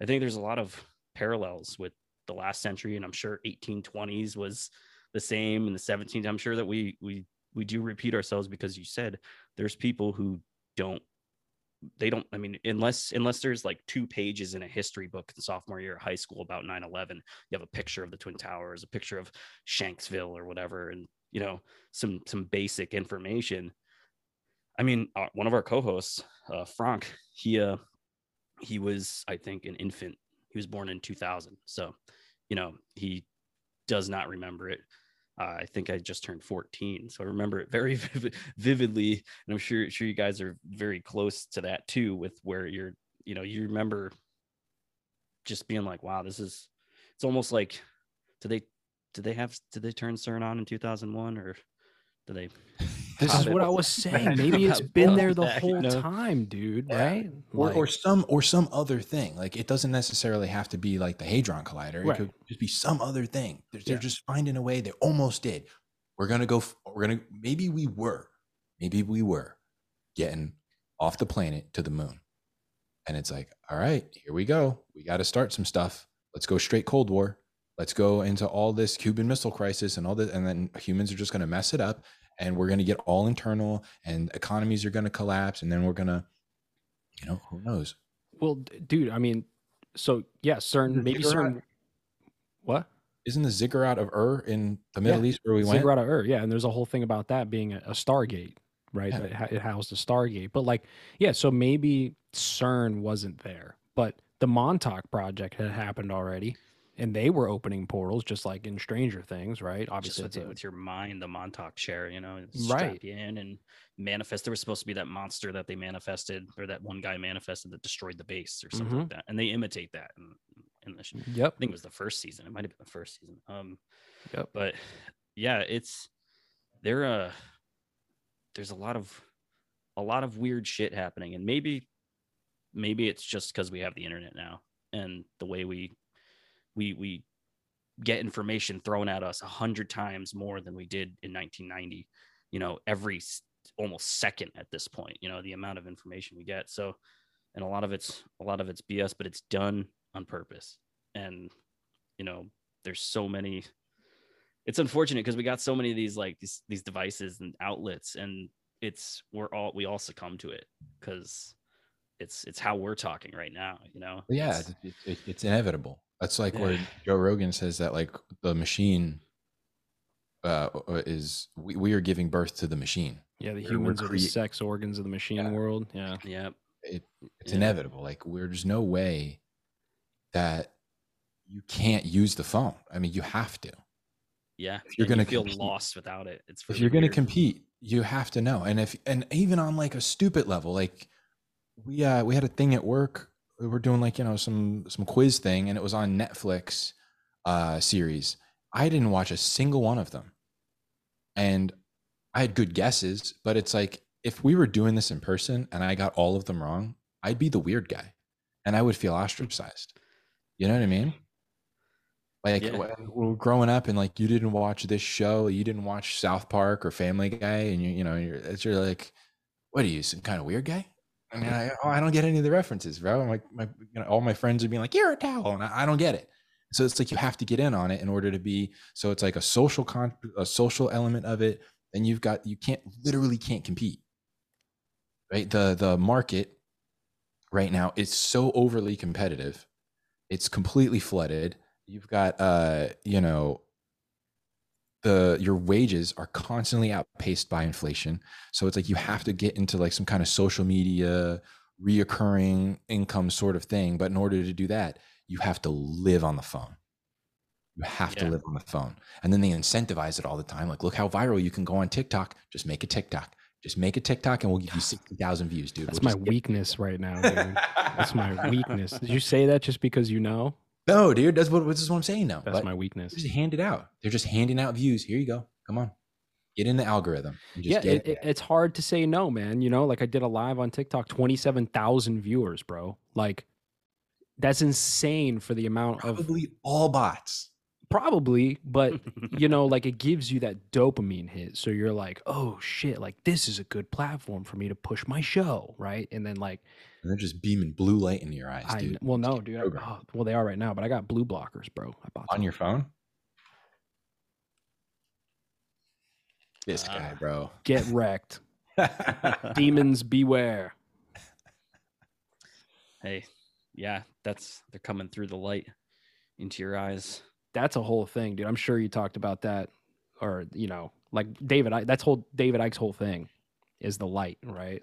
[SPEAKER 4] i think there's a lot of parallels with the last century and i'm sure 1820s was the same in the 17th i'm sure that we we we do repeat ourselves because you said there's people who don't they don't i mean unless unless there's like two pages in a history book in sophomore year of high school about 9-11 you have a picture of the twin towers a picture of shanksville or whatever and you know some some basic information. I mean uh, one of our co-hosts uh frank he uh he was i think an infant. He was born in 2000 so you know he does not remember it uh, I think I just turned 14, so I remember it very (laughs) vivid, vividly, and I'm sure sure you guys are very close to that too. With where you're, you know, you remember just being like, "Wow, this is." It's almost like, do they, did they have, did they turn CERN on in 2001, or do they? (laughs)
[SPEAKER 2] This is what I was saying. (laughs) Maybe it's been there the whole time, dude.
[SPEAKER 3] Yeah.
[SPEAKER 2] Right?
[SPEAKER 3] or, or some or some other thing. Like it doesn't necessarily have to be like the Hadron Collider. It
[SPEAKER 2] Right.
[SPEAKER 3] could just be some other thing. They're, they're
[SPEAKER 2] Yeah.
[SPEAKER 3] just finding a way. They almost did. We're gonna go. We're gonna. Maybe we were. Maybe we were getting off the planet to the moon, and it's like, all right, here we go. We got to start some stuff. Let's go straight Cold War. Let's go into all this Cuban Missile Crisis and all this, and then humans are just gonna mess it up, and we're gonna get all internal, and economies are gonna collapse, and then we're gonna, you know, who knows.
[SPEAKER 2] well, dude, I mean, so yeah, CERN,
[SPEAKER 3] The
[SPEAKER 2] maybe
[SPEAKER 3] ziggurat-
[SPEAKER 2] CERN. What?
[SPEAKER 3] Isn't the ziggurat of Ur in the Middle East where we went?
[SPEAKER 2] Ziggurat of Ur, yeah, and there's a whole thing about that being a, a Stargate, right?
[SPEAKER 3] Yeah.
[SPEAKER 2] It, it housed a Stargate, but like, yeah, so maybe CERN wasn't there, but the Montauk project had happened already, and they were opening portals, just like in Stranger Things, right? Obviously,
[SPEAKER 4] with,
[SPEAKER 2] it's a-
[SPEAKER 4] with your mind, the Montauk chair, you know,
[SPEAKER 2] Right.
[SPEAKER 4] you in and manifest. There was supposed to be that monster that they manifested, or that one guy manifested that destroyed the base, or something like
[SPEAKER 2] Mm-hmm.
[SPEAKER 4] that. And they imitate that in, in the.
[SPEAKER 2] yep,
[SPEAKER 4] I think it was the first season. It might have been the first season. Um,
[SPEAKER 2] Yep.
[SPEAKER 4] But yeah, it's there. Uh, there's a lot of a lot of weird shit happening, and maybe maybe it's just because we have the internet now and the way we we we get information thrown at us a hundred times more than we did in 1990. You know, every almost second at this point. You know, the amount of information we get. So, and a lot of it's a lot of it's BS, but it's done on purpose. And you know, there's so many. It's unfortunate because we got so many of these like these these devices and outlets, and it's we're all we all succumb to it because it's it's how we're talking right now. You know.
[SPEAKER 3] Yeah,
[SPEAKER 4] It's-
[SPEAKER 3] it, it, it's inevitable. That's like where Joe Rogan says that like the machine uh, is we, we are giving birth to the machine.
[SPEAKER 2] yeah, the
[SPEAKER 3] we're
[SPEAKER 2] humans are the sex organs of the machine
[SPEAKER 3] Yeah.
[SPEAKER 2] world. Yeah,
[SPEAKER 4] yeah.
[SPEAKER 3] It, it's
[SPEAKER 4] Yeah.
[SPEAKER 3] inevitable. Like where there's no way that you can't use the phone. I mean, you have to.
[SPEAKER 4] Yeah,
[SPEAKER 3] If you're gonna
[SPEAKER 4] you feel
[SPEAKER 3] compete-
[SPEAKER 4] lost without it. It's
[SPEAKER 3] if you're going to compete you have to know and if and even on like a stupid level like we uh we had a thing at work we were doing like you know some some quiz thing and it was on netflix uh series. I didn't watch a single one of them. And i had good guesses but it's like if we were doing this in person and i got all of them wrong i'd be the weird guy. And i would feel ostracized. You know what i mean? Like
[SPEAKER 4] Yeah.
[SPEAKER 3] when we were growing up and like you didn't watch this show, you didn't watch South Park or Family Guy, and you you know you're it's you're like, what are you some kind of weird guy? I mean, I, oh, I don't get any of the references, bro. I'm like my you know all my friends are being like, you're a towel, and I, I don't get it. So it's like you have to get in on it in order to be. So it's like a social con a social element of it. Then you've got you can't literally can't compete, right? The the market right now it's so overly competitive. It's completely flooded. You've got uh, you know, the your wages are constantly outpaced by inflation. So it's like you have to get into like some kind of social media reoccurring income sort of thing. But in order to do that, you have to live on the phone. You have to live on the phone. And then they incentivize it all the time. Like, look how viral you can go on TikTok. Just make a TikTok. Just make a TikTok and we'll give you (sighs) 60,000 views, dude.
[SPEAKER 2] That's
[SPEAKER 3] We'll
[SPEAKER 2] my weakness right now, dude. That's my (laughs) weakness. Did you say that just because you know?
[SPEAKER 3] No, dude. That's what, this is what I'm saying now.
[SPEAKER 2] That's
[SPEAKER 3] But
[SPEAKER 2] my weakness.
[SPEAKER 3] Just hand it out. They're just handing out views. Here you go. Come on. Get in the algorithm. and just
[SPEAKER 2] Yeah,
[SPEAKER 3] get
[SPEAKER 2] it, it- it's hard to say no, man. You know, like I did a live on TikTok, 27,000 viewers, bro. Like, that's insane for the amount of
[SPEAKER 3] probably all bots.
[SPEAKER 2] probably, but (laughs) you know, like it gives you that dopamine hit. So you're like, oh shit, like this is a good platform for me to push my show, right? And then like,
[SPEAKER 3] And they're just beaming blue light into your eyes,
[SPEAKER 2] I
[SPEAKER 3] dude.
[SPEAKER 2] well, no, dude, I, oh, well they are right now, but I got blue blockers, bro. I bought
[SPEAKER 3] On
[SPEAKER 2] them.
[SPEAKER 3] your phone? This
[SPEAKER 4] Ah.
[SPEAKER 3] guy, bro.
[SPEAKER 2] get wrecked. (laughs) Demons beware.
[SPEAKER 4] hey, yeah, that's they're coming through the light into your eyes.
[SPEAKER 2] That's a whole thing, dude. I'm sure you talked about that, or you know, like David. I, that's whole David Icke's whole thing is the light, right?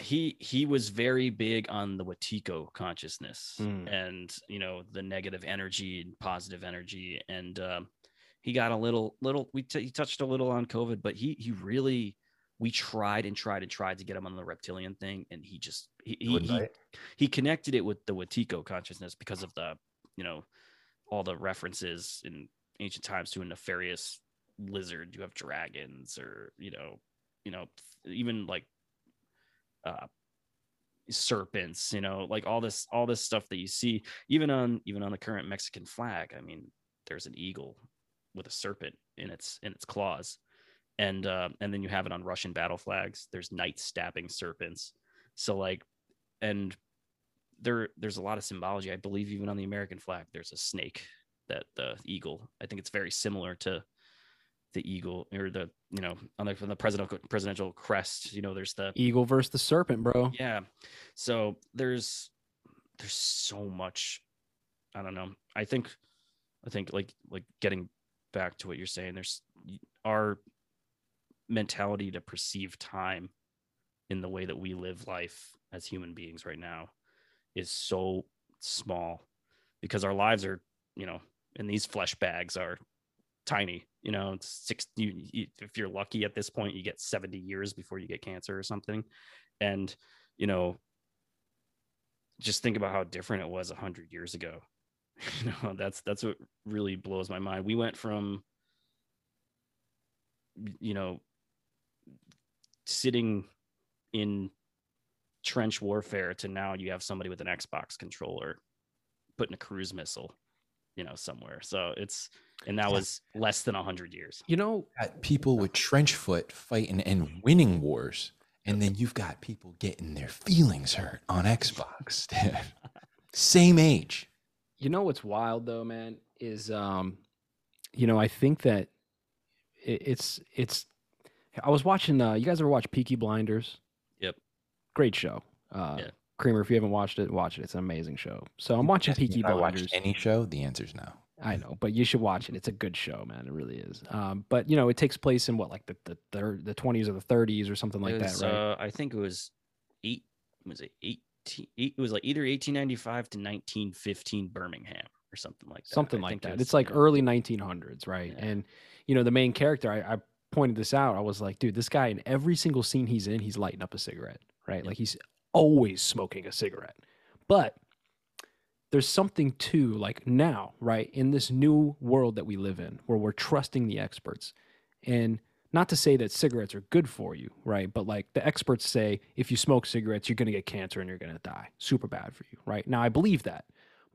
[SPEAKER 4] He he was very big on the Wetiko consciousness
[SPEAKER 2] Mm.
[SPEAKER 4] and you know the negative energy and positive energy. And um, he got a little little we t- he touched a little on COVID but he he really we tried and tried and tried to get him on the reptilian thing. And he just he he, he, he connected it with the Wetiko consciousness because of the you know all the references in ancient times to a nefarious lizard. You have dragons or you know you know even like uh serpents you know like all this all this stuff that you see even on even on the current mexican flag i mean there's an eagle with a serpent in its in its claws. And uh, and then you have it on russian battle flags. There's knights stabbing serpents. So like and there there's a lot of symbology. I believe even on the american flag there's a snake that the eagle i think it's very similar to the eagle or the you know on the, on the presidential presidential crest you know there's the
[SPEAKER 2] Eagle versus the serpent, bro.
[SPEAKER 4] yeah. So there's there's so much i don't know. I think i think like like getting back to what you're saying there's our mentality to perceive time in the way that we live life as human beings right now is so small because our lives are you know and these flesh bags are tiny you know six you, you, if you're lucky at this point you get 70 years before you get cancer or something. And you know just think about how different it was 100 years ago. (laughs) You know that's that's what really blows my mind. We went from you know sitting in trench warfare to now you have somebody with an xbox controller putting a cruise missile you know somewhere so it's and that was less than 100 years
[SPEAKER 2] You know,
[SPEAKER 3] got people with trench foot fighting and winning wars. And then you've got people getting their feelings hurt on Xbox. (laughs) Same age.
[SPEAKER 2] you know what's wild though, man, is um, you know, I think that it, it's it's. I was watching. Uh, you guys ever watch Peaky Blinders?
[SPEAKER 4] Yep.
[SPEAKER 2] Great show. Uh,
[SPEAKER 4] Yeah.
[SPEAKER 2] Creamer, if you haven't watched it, watch it. It's an amazing show. So I'm watching
[SPEAKER 3] Ask
[SPEAKER 2] Peaky
[SPEAKER 3] if I watch
[SPEAKER 2] Blinders.
[SPEAKER 3] any show? The answer's no.
[SPEAKER 2] I know, but you should watch it. It's a good show, man. It really is. Um, but you know, it takes place in what, like the the thir- the twenties or the thirties or something like
[SPEAKER 4] it
[SPEAKER 2] that,
[SPEAKER 4] was,
[SPEAKER 2] right?
[SPEAKER 4] uh, i think it was eight was it 18 eight, it was like either 1895 to 1915 birmingham or something like that
[SPEAKER 2] something
[SPEAKER 4] I
[SPEAKER 2] like
[SPEAKER 4] think it
[SPEAKER 2] that.
[SPEAKER 4] was,
[SPEAKER 2] It's like
[SPEAKER 4] yeah.
[SPEAKER 2] early 1900s, right?
[SPEAKER 4] Yeah.
[SPEAKER 2] And you know, the main character, I, I pointed this out. I was like, dude, this guy in every single scene he's in, he's lighting up a cigarette, right? Like he's always smoking a cigarette. But there's something to like now, right? In this new world that we live in, where we're trusting the experts, and not to say that cigarettes are good for you, right? But like the experts say, if you smoke cigarettes, you're going to get cancer and you're going to die. Super bad for you, right? Now, I believe that.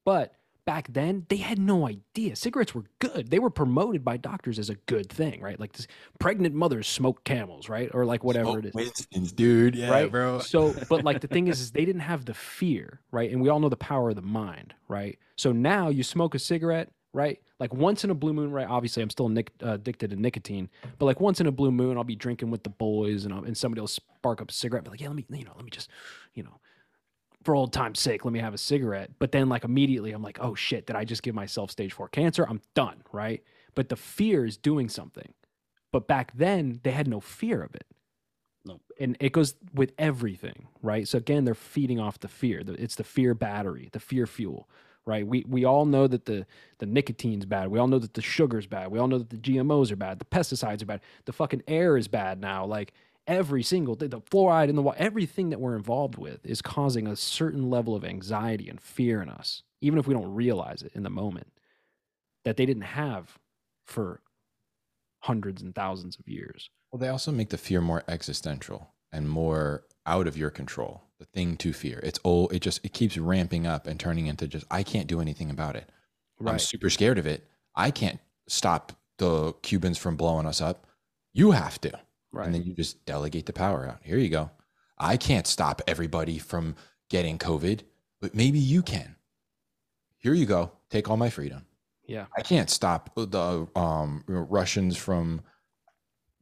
[SPEAKER 2] But back then, they had no idea. Cigarettes were good. They were promoted by doctors as a good thing, right? Like this, pregnant mothers smoke camels, right? Or like whatever it is.
[SPEAKER 3] Winston's, dude. Yeah,
[SPEAKER 2] right?
[SPEAKER 3] bro.
[SPEAKER 2] So, (laughs) but like the thing is, is they didn't have the fear, right? And we all know the power of the mind, right? So now you smoke a cigarette, right? Like once in a blue moon, right? Obviously, I'm still nic- uh, addicted to nicotine, but like once in a blue moon, I'll be drinking with the boys, and I'll, and somebody will spark up a cigarette, be like, yeah, let me, you know, let me just, you know, for old time's sake, let me have a cigarette. But then, like, immediately, I'm like, oh shit, did I just give myself stage four cancer? I'm done, right? But the fear is doing something. But back then, they had no fear of it.
[SPEAKER 4] No.
[SPEAKER 2] And it goes with everything, right? So again, they're feeding off the fear. It's the fear battery, the fear fuel, right? We we all know that the the nicotine's bad. We all know that the sugar's bad. We all know that the GMOs are bad. The pesticides are bad. The fucking air is bad now. Like every single thing, the fluoride in the water, everything that we're involved with is causing a certain level of anxiety and fear in us, even if we don't realize it in the moment, that they didn't have for hundreds and thousands of years.
[SPEAKER 3] Well, they also make the fear more existential and more out of your control. The thing to fear. It's all it just it keeps ramping up and turning into just I can't do anything about it. I'm super scared of it. I can't stop the Cubans from blowing us up. You have to.
[SPEAKER 2] Right.
[SPEAKER 3] And then you just delegate the power out. Here you go. I can't stop everybody from getting COVID, but maybe you can. Here you go. Take all my freedom.
[SPEAKER 2] yeah.
[SPEAKER 3] I can't stop the um, Russians from,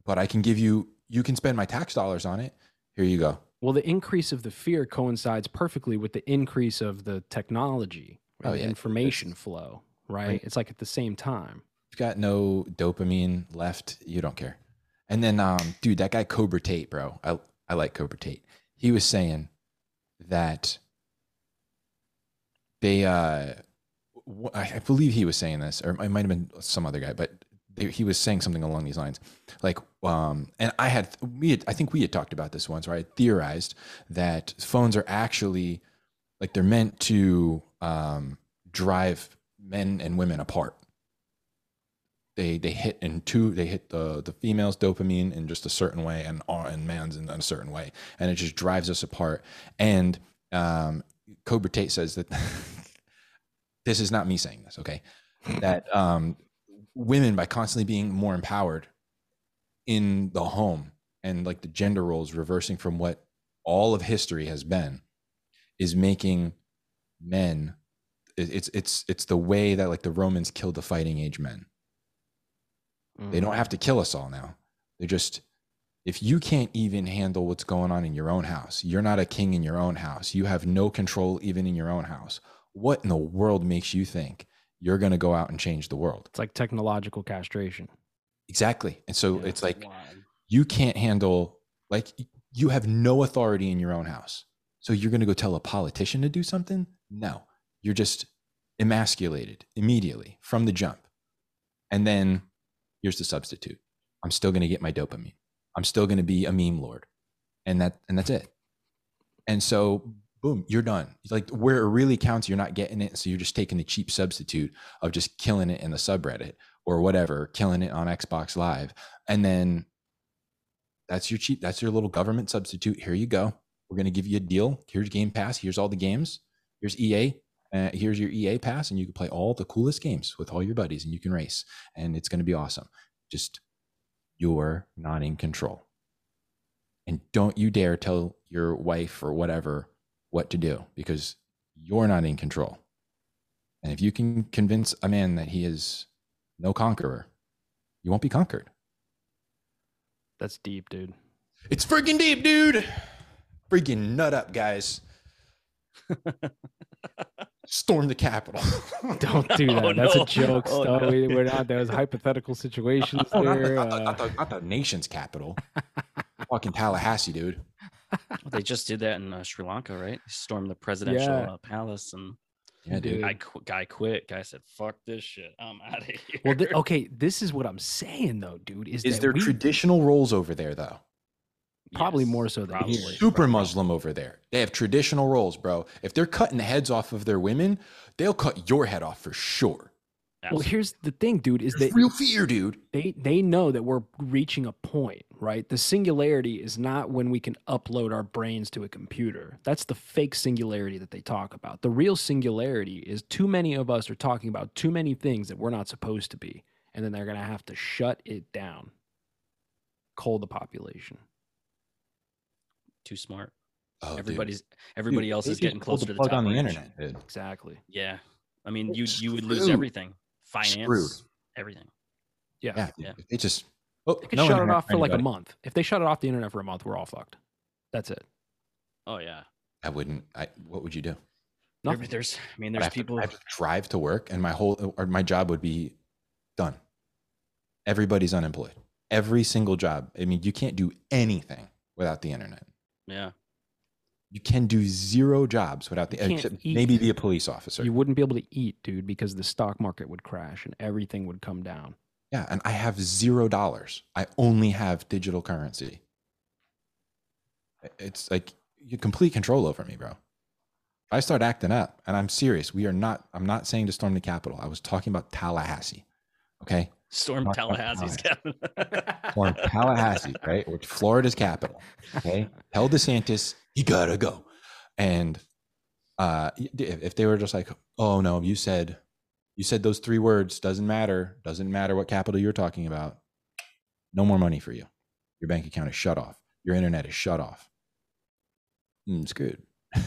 [SPEAKER 3] but I can give you, you can spend my tax dollars on it. Here you go.
[SPEAKER 2] Well, the increase of the fear coincides perfectly with the increase of the technology,
[SPEAKER 3] Oh,
[SPEAKER 2] the
[SPEAKER 3] yeah.
[SPEAKER 2] information flow, right?
[SPEAKER 3] Right.
[SPEAKER 2] It's like at the same time.
[SPEAKER 3] You've got no dopamine left. You don't care. And then, um, dude, that guy Cobra Tate, bro. I, I like Cobra Tate. He was saying that they, uh, I believe he was saying this, or it might have been some other guy, but they, he was saying something along these lines. Like, um, and I had, we had, I think we had talked about this once, where I theorized that phones are actually like they're meant to um, drive men and women apart they they hit in two they hit the the female's dopamine in just a certain way and our- and man's in a certain way. And it just drives us apart. And um cobra tate says that (laughs) this is not me saying this okay? That um women by constantly being more empowered in the home and like the gender roles reversing from what all of history has been is making men it's it's it's the way that like the romans killed the fighting age men they mm. don't have to kill us all now. They're just, if you can't even handle what's going on in your own house, you're not a king in your own house, you have no control even in your own house. What in the world makes you think you're going to go out and change the world?
[SPEAKER 2] It's like technological castration.
[SPEAKER 3] Exactly. And so
[SPEAKER 2] Yeah.
[SPEAKER 3] it's like,
[SPEAKER 4] Wild.
[SPEAKER 3] you can't handle, like, you have no authority in your own house. So you're going to go tell a politician to do something? No. You're just emasculated immediately from the jump. And then here's the substitute. I'm still going to get my dopamine. I'm still going to be a meme lord. And that and that's it. And so boom, you're done. Like where it really counts, you're not getting it. So you're just taking the cheap substitute of just killing it in the subreddit or whatever, killing it on Xbox Live. And then that's your cheap, that's your little government substitute. Here you go. We're going to give you a deal. Here's Game Pass. Here's all the games. Here's EA. Uh, here's your EA pass, and you can play all the coolest games with all your buddies, and you can race, and it's going to be awesome. Just you're not in control, and don't you dare tell your wife or whatever what to do because you're not in control. And if you can convince a man that he is no conqueror, you won't be conquered.
[SPEAKER 2] That's deep, dude.
[SPEAKER 3] It's freaking deep, dude. Freaking nut up, guys. (laughs) Storm the Capitol. (laughs)
[SPEAKER 2] Don't do that. (laughs)
[SPEAKER 4] Oh,
[SPEAKER 2] That's
[SPEAKER 4] no.
[SPEAKER 2] a joke.
[SPEAKER 4] Oh,
[SPEAKER 2] Stuff.
[SPEAKER 4] no.
[SPEAKER 2] We, we're not. There was hypothetical situations
[SPEAKER 3] Oh, not, the,
[SPEAKER 2] there.
[SPEAKER 3] not, the,
[SPEAKER 2] uh,
[SPEAKER 3] not, the, not the nation's capital. Fucking Tallahassee, dude.
[SPEAKER 4] Well, they just did that in uh, Sri Lanka, right? They stormed the presidential
[SPEAKER 2] Yeah.
[SPEAKER 4] uh, palace, and
[SPEAKER 3] Yeah, dude.
[SPEAKER 4] guy, qu- guy quit. Guy said, "Fuck this shit. I'm (laughs) out of here."
[SPEAKER 2] well, th- okay. This is what I'm saying, though, dude. Is,
[SPEAKER 3] Is
[SPEAKER 2] that
[SPEAKER 3] there
[SPEAKER 2] we-
[SPEAKER 3] traditional roles over there, though?
[SPEAKER 2] Probably
[SPEAKER 4] Yes,
[SPEAKER 2] more so than
[SPEAKER 4] probably.
[SPEAKER 2] here.
[SPEAKER 3] Super
[SPEAKER 4] Probably.
[SPEAKER 3] Muslim over there. They have traditional roles, bro. If they're cutting the heads off of their women, they'll cut your head off for sure.
[SPEAKER 2] Well, here's the thing, dude. Is
[SPEAKER 3] There's
[SPEAKER 2] that
[SPEAKER 3] real fear, dude.
[SPEAKER 2] they they know that we're reaching a point, right? The singularity is not when we can upload our brains to a computer. That's the fake singularity that they talk about. The real singularity is too many of us are talking about too many things that we're not supposed to be, and then they're going to have to shut it down. Cull the population.
[SPEAKER 4] Too smart.
[SPEAKER 3] Oh, dude.
[SPEAKER 4] Everybody's everybody
[SPEAKER 3] Dude,
[SPEAKER 4] else is getting
[SPEAKER 3] pulled
[SPEAKER 4] closer to the
[SPEAKER 3] plug
[SPEAKER 4] top
[SPEAKER 3] on the
[SPEAKER 4] range.
[SPEAKER 3] internet, dude.
[SPEAKER 2] Exactly.
[SPEAKER 4] Yeah, I mean, you you would lose
[SPEAKER 3] screwed.
[SPEAKER 4] everything, finance,
[SPEAKER 3] Screwed.
[SPEAKER 4] everything.
[SPEAKER 2] Yeah.
[SPEAKER 3] Yeah, dude.
[SPEAKER 4] Yeah.
[SPEAKER 3] They just oh,
[SPEAKER 2] They could
[SPEAKER 3] no
[SPEAKER 2] shut it off for like a month. If they shut it off the internet for a month, we're all fucked. That's it.
[SPEAKER 4] Oh yeah,
[SPEAKER 3] I wouldn't. I what would you do?
[SPEAKER 4] There-
[SPEAKER 2] Nothing.
[SPEAKER 4] there's, I mean,
[SPEAKER 3] I'd
[SPEAKER 4] there's
[SPEAKER 3] to-
[SPEAKER 4] people.
[SPEAKER 3] I have to drive to work, and my whole or my job would be done. Everybody's unemployed. Every single job. I mean, you can't do anything without the internet.
[SPEAKER 4] Yeah.
[SPEAKER 3] You can do zero jobs without the except
[SPEAKER 2] eat.
[SPEAKER 3] maybe be a police officer.
[SPEAKER 2] You wouldn't be able to eat, dude, because the stock market would crash and everything would come down.
[SPEAKER 3] yeah, and I have zero dollars. I only have digital currency. It's like you complete control over me, bro. If I start acting up, and I'm serious. We are not. I'm not saying to storm the Capitol. I was talking about Tallahassee. Okay,
[SPEAKER 4] Storm Tallahassee's capital. (laughs)
[SPEAKER 3] or Tallahassee, right? Which Florida's capital. Okay. Tell DeSantis you gotta go. And uh if if they were just like, oh no, you said you said those three words, doesn't matter, doesn't matter what capital you're talking about. No more money for you. Your bank account is shut off. Your internet is shut off. Mm, it's good.
[SPEAKER 4] I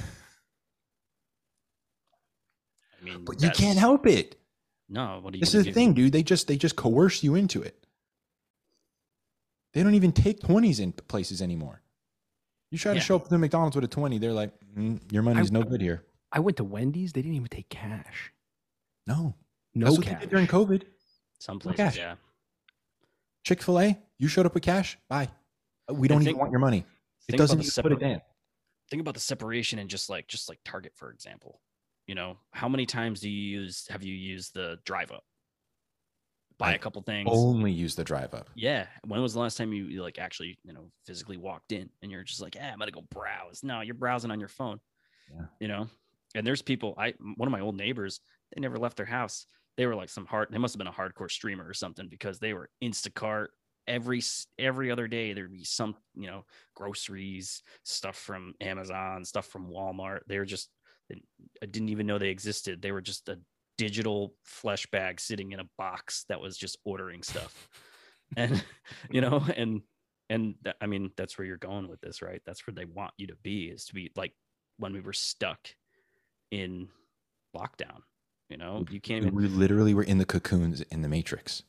[SPEAKER 4] mean,
[SPEAKER 3] But you can't help it.
[SPEAKER 4] No, what do you?
[SPEAKER 3] This is the
[SPEAKER 4] do?
[SPEAKER 3] thing, dude. They just they just coerce you into it. They don't even take 20s in places anymore. You try to show up to McDonald's with a 20, they're like, "Mm, your money's no good here.
[SPEAKER 2] I went to Wendy's. They didn't even take cash.
[SPEAKER 3] No.
[SPEAKER 2] No
[SPEAKER 3] That's
[SPEAKER 2] cash.
[SPEAKER 3] during COVID.
[SPEAKER 4] Some
[SPEAKER 3] No
[SPEAKER 4] places,
[SPEAKER 3] cash.
[SPEAKER 4] yeah.
[SPEAKER 3] Chick-fil-A, you showed up with cash, bye. Uh, We don't even want your money. It doesn't
[SPEAKER 4] the
[SPEAKER 3] put it in.
[SPEAKER 4] think about the separation and just like just like Target, for example. You know, how many times do you use have you used the drive up? Buy
[SPEAKER 3] I
[SPEAKER 4] a couple things.
[SPEAKER 3] Only use the drive up.
[SPEAKER 4] Yeah. When was the last time you, you like actually, you know, physically walked in and you're just like, yeah, I'm gonna go browse. No, you're browsing on your phone.
[SPEAKER 3] Yeah.
[SPEAKER 4] You know, and there's people. I one of my old neighbors, they never left their house. They were like some hard. They must have been a hardcore streamer or something because they were Instacart every every other day. There'd be some, you know, groceries, stuff from Amazon, stuff from Walmart. They were just. I didn't even know they existed. They were just a digital flesh bag sitting in a box that was just ordering stuff (laughs) and you know and and that, i mean that's where you're going with this right that's where they want you to be is to be like when we were stuck in lockdown you know you can't even
[SPEAKER 3] We literally were in the cocoons in the matrix.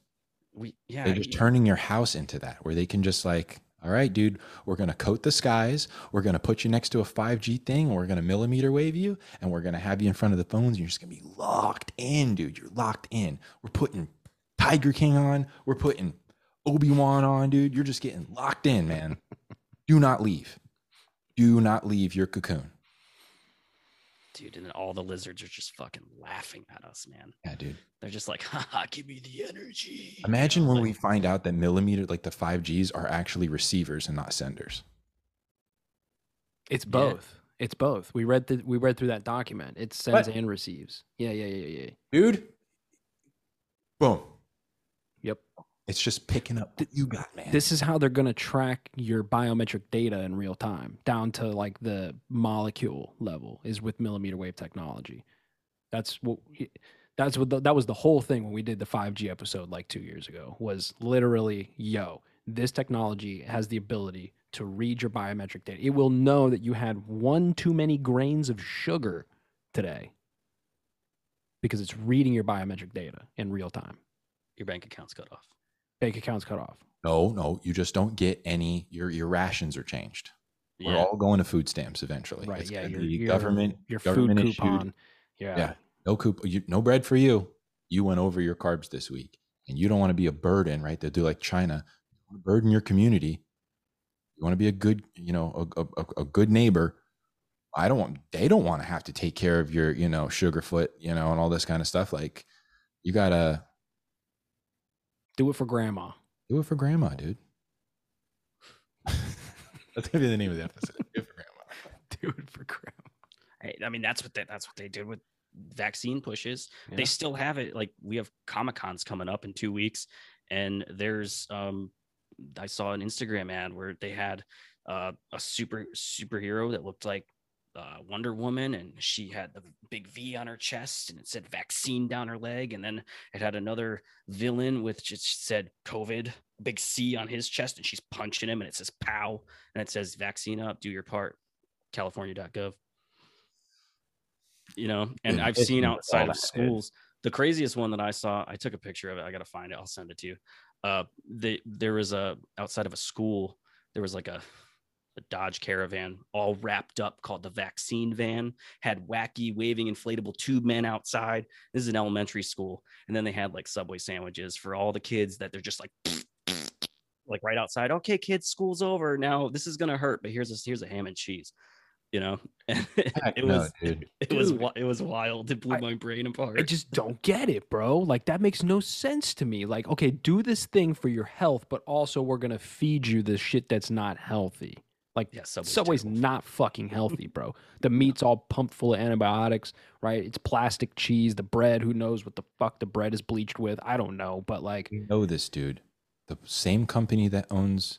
[SPEAKER 4] we yeah
[SPEAKER 3] They're just
[SPEAKER 4] you-
[SPEAKER 3] turning your house into that, where they can just like, all right, dude, we're gonna coat the skies, we're gonna put you next to a 5G thing, we're gonna millimeter wave you, and we're gonna have you in front of the phones, and you're just gonna be locked in, dude. You're locked in. We're putting Tiger King on, we're putting Obi-Wan on, dude. You're just getting locked in, man. (laughs) Do not leave. Do not leave your cocoon.
[SPEAKER 4] Dude and then all the lizards are just fucking laughing at us man
[SPEAKER 3] Yeah, dude.
[SPEAKER 4] they're just like (laughs) haha give me the energy You
[SPEAKER 3] Imagine
[SPEAKER 4] know,
[SPEAKER 3] when
[SPEAKER 4] like-
[SPEAKER 3] we find out that millimeter, like the 5Gs, are actually receivers and not senders.
[SPEAKER 2] It's
[SPEAKER 4] Yeah.
[SPEAKER 2] both. It's both. We read the we read through that document. It sends and receives. Yeah, yeah, yeah, yeah.
[SPEAKER 3] Dude, boom.
[SPEAKER 2] Yep.
[SPEAKER 3] It's just picking up what you got, man.
[SPEAKER 2] This is how they're going to track your biometric data in real time, down to like the molecule level, is with millimeter wave technology. That's what. That's what the, that was the whole thing when we did the 5G episode like two years ago. Was literally, yo, this technology has the ability to read your biometric data. It will know that you had one too many grains of sugar today because it's reading your biometric data in real time.
[SPEAKER 4] your bank account's cut off
[SPEAKER 2] Bank accounts cut off.
[SPEAKER 3] no, no, you just don't get any. Your your rations are changed. We're all going to food stamps eventually.
[SPEAKER 2] Right.
[SPEAKER 3] It's
[SPEAKER 2] yeah. Your, your,
[SPEAKER 3] government
[SPEAKER 2] your
[SPEAKER 3] government
[SPEAKER 2] food
[SPEAKER 3] issued.
[SPEAKER 2] coupon. Yeah.
[SPEAKER 3] Yeah. No coup, you, no bread for you. You went over your carbs this week, and you don't want to be a burden, right? They do like China, burden your community. You want to be a good, you know, a, a, a good neighbor. I don't want. They don't want to have to take care of your, you know, sugarfoot, you know, and all this kind of stuff. Like, you gotta
[SPEAKER 2] Do it for grandma.
[SPEAKER 3] do it for grandma, dude. (laughs) That's gonna be the name of the episode. Do it for grandma. (laughs)
[SPEAKER 2] Do it for grandma.
[SPEAKER 4] Hey, I mean, that's what they, that's what they did with vaccine pushes.
[SPEAKER 2] Yeah.
[SPEAKER 4] They still have it. Like we have Comic Cons coming up in two weeks, and there's um, I saw an Instagram ad where they had uh, a super superhero that looked like uh, Wonder Woman, and she had the big V on her chest, and it said vaccine down her leg, and then it had another villain with just said COVID, big C on his chest, and she's punching him, and it says "pow," and it says "vaccine up, do your part." California.gov you know and i've seen outside of schools the craziest one that i saw i took a picture of it i gotta find it i'll send it to you uh they there was a outside of a school there was like a a Dodge Caravan, all wrapped up, called the vaccine van. Had wacky waving inflatable tube men outside. This is an elementary school, and then they had like Subway sandwiches for all the kids that they're just like. (sniffs) Like right outside. Okay, kids, school's over. Now this is gonna hurt, but here's a here's a ham and cheese. You know, (laughs) (laughs) it was
[SPEAKER 3] dude.
[SPEAKER 4] it was it was wild. It blew
[SPEAKER 2] I-
[SPEAKER 4] my brain apart.
[SPEAKER 2] I just don't get it, bro. Like that makes no sense to me. Like, okay, do this thing for your health, but also we're gonna feed you this shit that's not healthy. Like
[SPEAKER 4] yeah, Subway's,
[SPEAKER 2] Subway's
[SPEAKER 4] terrible.
[SPEAKER 2] not fucking healthy, bro. (laughs) The meat's all pumped full of antibiotics, right? It's plastic cheese. The bread, who knows what the fuck the bread is bleached with? I don't know, but like,
[SPEAKER 3] You know this, dude. The same company that owns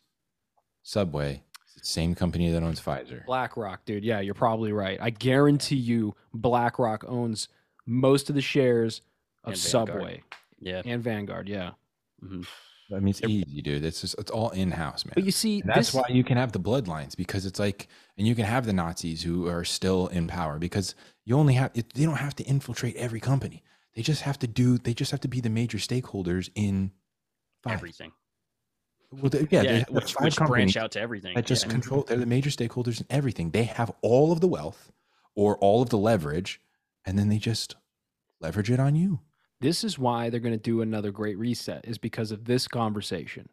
[SPEAKER 3] Subway, same company that owns Pfizer.
[SPEAKER 2] BlackRock, dude. Yeah, you're probably right. I guarantee you, BlackRock owns most of the shares of. Subway
[SPEAKER 4] Yeah.
[SPEAKER 2] and Vanguard. Yeah,
[SPEAKER 4] mhm.
[SPEAKER 3] I mean, it's
[SPEAKER 4] Yep.
[SPEAKER 3] easy, dude. It's just it's all in house, man.
[SPEAKER 2] but you see,
[SPEAKER 3] And that's
[SPEAKER 2] this,
[SPEAKER 3] why you can have the bloodlines because it's like, and you can have the Nazis who are still in power because you only have, it, they don't have to infiltrate every company. They just have to do, they just have to be the major stakeholders in five.
[SPEAKER 4] Everything.
[SPEAKER 3] Well, they- yeah,
[SPEAKER 4] Yeah,
[SPEAKER 3] they
[SPEAKER 4] which, which branch out to everything.
[SPEAKER 3] that just
[SPEAKER 4] yeah.
[SPEAKER 3] control, they're the major stakeholders in everything. They have all of the wealth or all of the leverage, and then they just leverage it on you.
[SPEAKER 2] This is why they're going to do another great reset, is because of this conversation.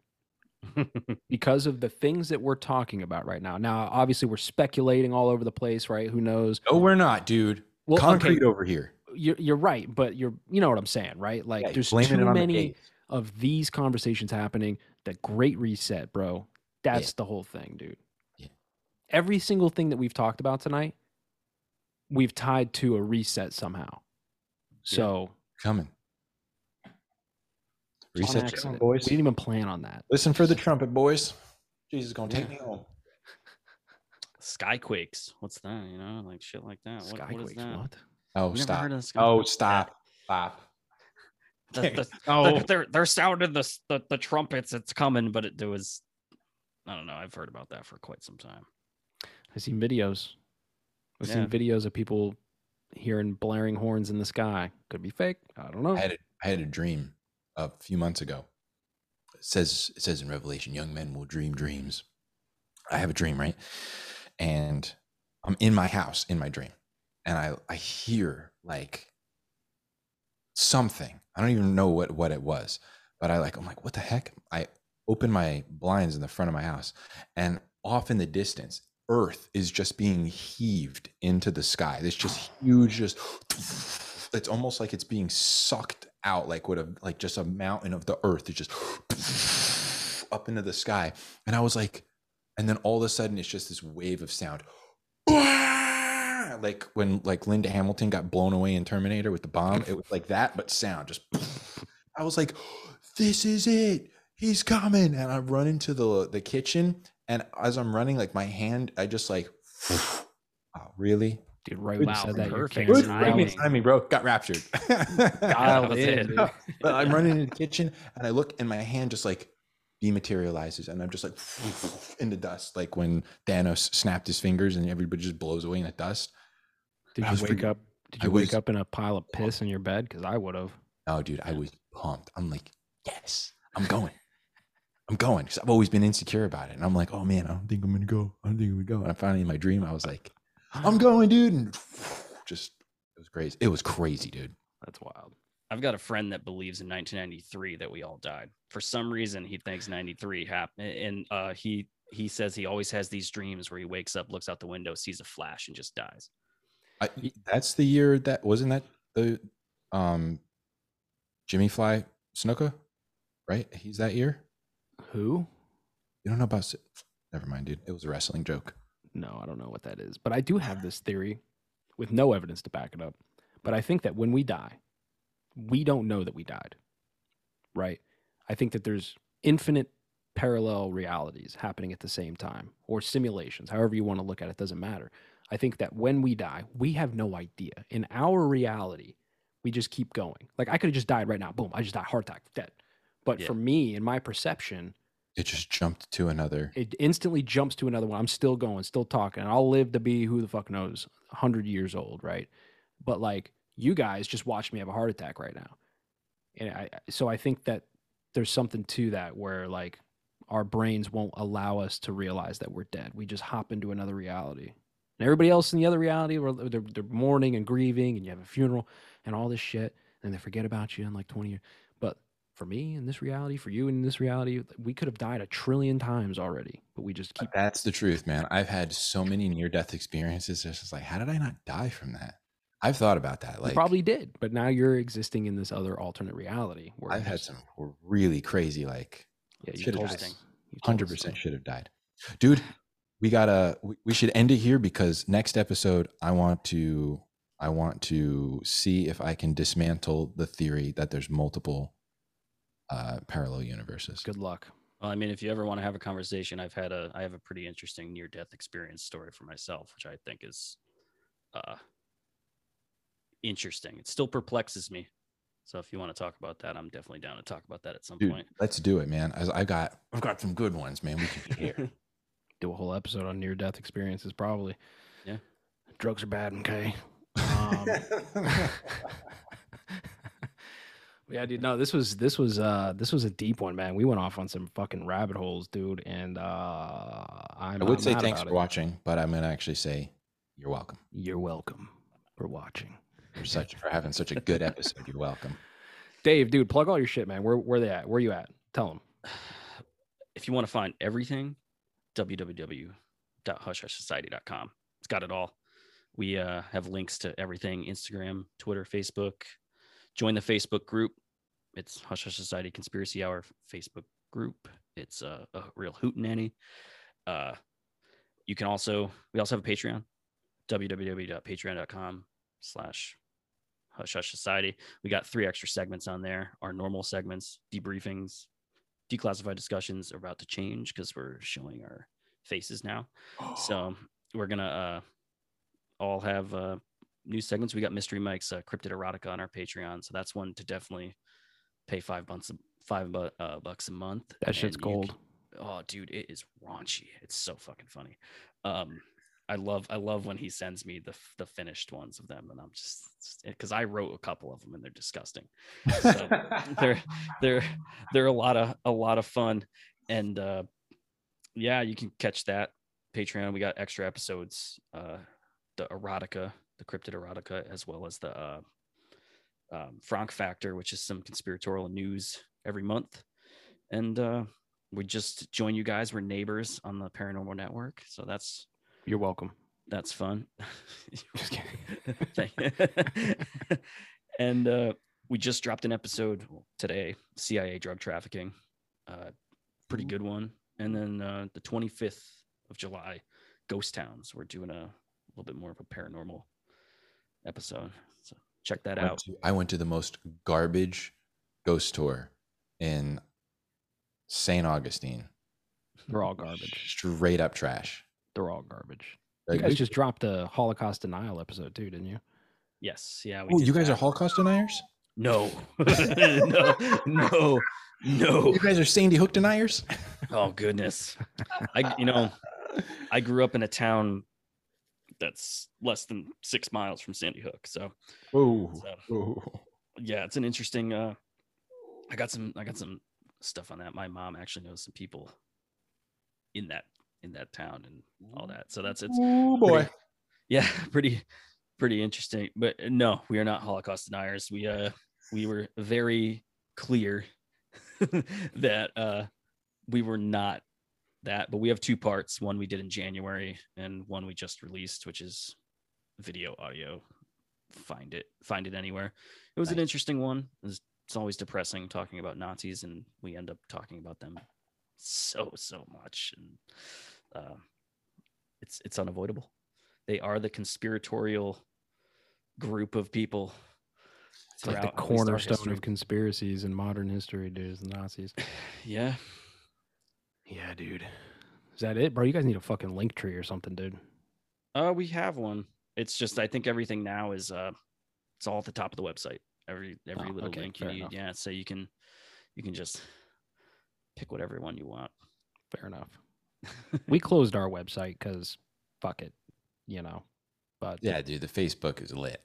[SPEAKER 2] (laughs) because of the things that we're talking about right now. Now, obviously, we're speculating all over the place, right? Who knows?
[SPEAKER 3] No, we're not, dude.
[SPEAKER 2] Well,
[SPEAKER 3] Concrete
[SPEAKER 2] okay,
[SPEAKER 3] over here.
[SPEAKER 2] you're, you're right, but you're you know what I'm saying, right? Like,
[SPEAKER 3] Yeah,
[SPEAKER 2] there's too
[SPEAKER 3] on the
[SPEAKER 2] many of these conversations happening. The great reset, bro. That's the whole thing, dude.
[SPEAKER 3] Yeah.
[SPEAKER 2] Every single thing that we've talked about tonight, we've tied to a reset somehow. So,
[SPEAKER 3] coming.
[SPEAKER 2] Just on
[SPEAKER 3] Reset
[SPEAKER 2] accident.
[SPEAKER 3] boys.
[SPEAKER 2] We didn't even plan on that.
[SPEAKER 3] Listen for the (laughs) trumpet, boys. Jesus is gonna take me home.
[SPEAKER 4] Skyquakes. What's that? You know, like shit like that. What, what is
[SPEAKER 2] Skyquakes,
[SPEAKER 4] that?
[SPEAKER 2] what?
[SPEAKER 3] Oh,
[SPEAKER 4] You never
[SPEAKER 3] stop.
[SPEAKER 4] heard of
[SPEAKER 3] Oh, stop. Stop. (laughs)
[SPEAKER 4] The, the, (laughs)
[SPEAKER 3] Oh,
[SPEAKER 4] the- they're they're sounding the, the the trumpets. It's coming, but it, there was. I don't know. I've heard about that for quite some time.
[SPEAKER 2] I've seen videos. I've
[SPEAKER 4] Yeah.
[SPEAKER 2] seen videos of people hearing blaring horns in the sky. Could be fake. I don't know.
[SPEAKER 3] I had a, I had a dream a few months ago. It says it says in Revelation, young men will dream dreams. I have a dream, right? And I'm in my house in my dream, and I I hear like something. I don't even know what what it was, but I like I'm like, what the heck? I open my blinds in the front of my house, and off in the distance, Earth is just being heaved into the sky. This just huge, just it's almost like it's being sucked out, like what a like just a mountain of the Earth is just (sniffs) up into the sky. And I was like, and then all of a sudden, it's just this wave of sound like when like Linda Hamilton got blown away in Terminator with the bomb. It was like that, but sound just. (sniffs) I was like, "This is it. He's coming!" And I run into the the kitchen, and as I'm running, like my hand, I just like, (sniffs) oh, really?
[SPEAKER 2] Dude, right when you
[SPEAKER 4] Wow,
[SPEAKER 2] said that, your
[SPEAKER 4] perfect
[SPEAKER 2] camera
[SPEAKER 3] Good
[SPEAKER 4] timing.
[SPEAKER 3] timing, timing, bro. Got raptured. (laughs)
[SPEAKER 2] dialed
[SPEAKER 4] was
[SPEAKER 2] in,
[SPEAKER 4] it. (laughs)
[SPEAKER 3] but I'm running in the kitchen, and I look, and my hand just like dematerializes, and I'm just like (laughs) into dust, like when Thanos snapped his fingers, and everybody just blows away in the dust.
[SPEAKER 2] Did you wake up? Did
[SPEAKER 3] I
[SPEAKER 2] you wake
[SPEAKER 3] was-
[SPEAKER 2] up in a pile of piss in your bed? Because I would have.
[SPEAKER 3] Oh, dude, I was pumped. I'm like, yes, I'm going. I'm going because I've always been insecure about it. And I'm like, oh man, I don't think I'm gonna go. I don't think I'm gonna go. And I finally in my dream, I was like, I'm going, dude. And (sighs) just it was crazy. It was crazy, dude.
[SPEAKER 2] That's wild.
[SPEAKER 4] I've got a friend that believes in 1993 that we all died. For some reason, he thinks 93 happened, and uh, he he says he always has these dreams where he wakes up, looks out the window, sees a flash, and just dies.
[SPEAKER 3] I, that's the year that wasn't that the um Jimmy Fly Snuka, right? He's that year.
[SPEAKER 2] Who?
[SPEAKER 3] You don't know about? S- Never mind, dude. It was a wrestling joke.
[SPEAKER 2] No, I don't know what that is. But I do have this theory with no evidence to back it up. But I think that when we die, we don't know that we died. Right? I think that there's infinite parallel realities happening at the same time or simulations, however you want to look at it, doesn't matter. I think that when we die, we have no idea. In our reality, we just keep going. Like I could have just died right now. Boom, I just died, heart attack, dead. But
[SPEAKER 4] Yeah.
[SPEAKER 2] for me, in my perception,
[SPEAKER 3] It just jumped to another.
[SPEAKER 2] it instantly jumps to another one. I'm still going, still talking. I'll live to be who the fuck knows, 100 years old, right? But like you guys just watched me have a heart attack right now. And I so I think that there's something to that where like our brains won't allow us to realize that we're dead. We just hop into another reality. And everybody else in the other reality, they're, they're mourning and grieving, and you have a funeral and all this shit, and they forget about you in like 20 years. For me in this reality, for you in this reality, we could have died a trillion times already, but we just keep.
[SPEAKER 3] That's the truth, man. I've had so many near death experiences. It's just like, how did I not die from that? I've thought about that.
[SPEAKER 2] you
[SPEAKER 3] Like,
[SPEAKER 2] probably did, but now you're existing in this other alternate reality. Where
[SPEAKER 3] I've had some really crazy, like,
[SPEAKER 2] Yeah, you
[SPEAKER 3] should've
[SPEAKER 2] told us.
[SPEAKER 3] Hundred percent should have died, dude. We gotta. We, we should end it here because next episode, I want to. I want to see if I can dismantle the theory that there's multiple uh, parallel universes.
[SPEAKER 2] Good luck.
[SPEAKER 4] Well, I mean, if you ever want to have a conversation, I've had a I have a pretty interesting near death experience story for myself, which I think is uh interesting. It still perplexes me. So if you want to talk about that, I'm definitely down to talk about that at some
[SPEAKER 3] Dude,
[SPEAKER 4] point.
[SPEAKER 3] let's do it, man. As I got, I've got some good ones, man. We can be here. (laughs)
[SPEAKER 2] Do a whole episode on near death experiences, probably.
[SPEAKER 4] Yeah.
[SPEAKER 2] Drugs are bad, okay? (laughs) Um, (laughs) yeah, dude. No, this was this was uh this was a deep one, man. We went off on some fucking rabbit holes, dude. And uh I'm
[SPEAKER 3] I would
[SPEAKER 2] not
[SPEAKER 3] say thanks for
[SPEAKER 2] it.
[SPEAKER 3] watching, but I'm gonna actually say you're welcome
[SPEAKER 2] You're welcome for watching.
[SPEAKER 3] for such for having such a good episode. You're welcome. (laughs)
[SPEAKER 2] Dave, dude, plug all your shit, man. Where where they at? Where you at? Tell them. (sighs)
[SPEAKER 4] if you want to find everything, www.hushhushsociety.com. It's got it all. We uh, have links to everything Instagram, Twitter, Facebook. Join the Facebook group. It's Hush Hush Society Conspiracy Hour Facebook group. It's uh, a real hootenanny. Uh, you can also, we also have a Patreon, www.patreon.com slash Hush Hush Society. We got three extra segments on there. Our normal segments, debriefings, declassified discussions are about to change because we're showing our faces now. (gasps) So we're gonna uh, all have uh, new segments. We got Mystery Mike's uh, Cryptid Erotica on our Patreon, so that's one to definitely pay five bucks five bu- uh, bucks a month.
[SPEAKER 2] That shit's gold.
[SPEAKER 4] can- oh, dude, it is raunchy. It's so fucking funny. Um, I love I love when he sends me the the finished ones of them, and I'm just because I wrote a couple of them and they're disgusting. So (laughs) they're they're they're a lot of a lot of fun and uh yeah you can catch that patreon we got extra episodes uh the erotica the cryptid erotica as well as the uh um, frank factor which is some conspiratorial news every month and uh we just join you guys we're neighbors on the paranormal network so that's
[SPEAKER 2] You're welcome.
[SPEAKER 4] that's fun (laughs)
[SPEAKER 2] Just kidding. (laughs)
[SPEAKER 4] And uh, we just dropped an episode today, CIA drug trafficking. Uh, pretty good one. And then uh, the 25th of July, Ghost Towns. We're doing a little bit more of a paranormal episode. So check that
[SPEAKER 3] I
[SPEAKER 4] out.
[SPEAKER 3] to- I went to the most garbage ghost tour in St. Augustine.
[SPEAKER 2] They're all garbage.
[SPEAKER 3] Straight up trash.
[SPEAKER 2] They're all garbage. You guys just dropped a Holocaust denial episode too, didn't you?
[SPEAKER 4] Yes. Yeah.
[SPEAKER 3] oh,
[SPEAKER 4] did
[SPEAKER 3] you guys
[SPEAKER 4] that.
[SPEAKER 3] are Holocaust deniers?
[SPEAKER 4] No. (laughs) no. No. No.
[SPEAKER 3] You guys are Sandy Hook deniers?
[SPEAKER 4] Oh goodness. I you know, I grew up in a town that's less than six miles from Sandy Hook. So
[SPEAKER 3] Oh,
[SPEAKER 4] So- yeah, it's an interesting uh I got some I got some stuff on that. My mom actually knows some people in that in that town and all that. So that's it's
[SPEAKER 3] oh boy.
[SPEAKER 4] pretty- (laughs) yeah, pretty pretty interesting. But uh, no, we are not Holocaust deniers. We uh we were very clear (laughs) that uh we were not that, but we have two parts. One we did in January and one we just released, which is video audio. Find it, find it anywhere. It was an interesting one. It's, it's always depressing talking about Nazis, and we end up talking about them so so much, and uh, it's it's unavoidable. They are the conspiratorial group of people.
[SPEAKER 2] It's like the
[SPEAKER 4] throughout at least our
[SPEAKER 2] cornerstone of conspiracies in modern history, dude. Is the Nazis. (sighs)
[SPEAKER 4] yeah.
[SPEAKER 2] Yeah, dude. Is that it, bro? You guys need a fucking link tree or something, dude.
[SPEAKER 4] Uh, we have one. It's just I think everything now is uh, it's all at the top of the website. Every every
[SPEAKER 2] Oh,
[SPEAKER 4] little
[SPEAKER 2] okay,
[SPEAKER 4] link you need.
[SPEAKER 2] enough.
[SPEAKER 4] Yeah, so you can you can just pick whatever one you want.
[SPEAKER 2] Fair enough. (laughs) We closed our website because fuck it, you know. But
[SPEAKER 3] Yeah, dude, the Facebook is lit.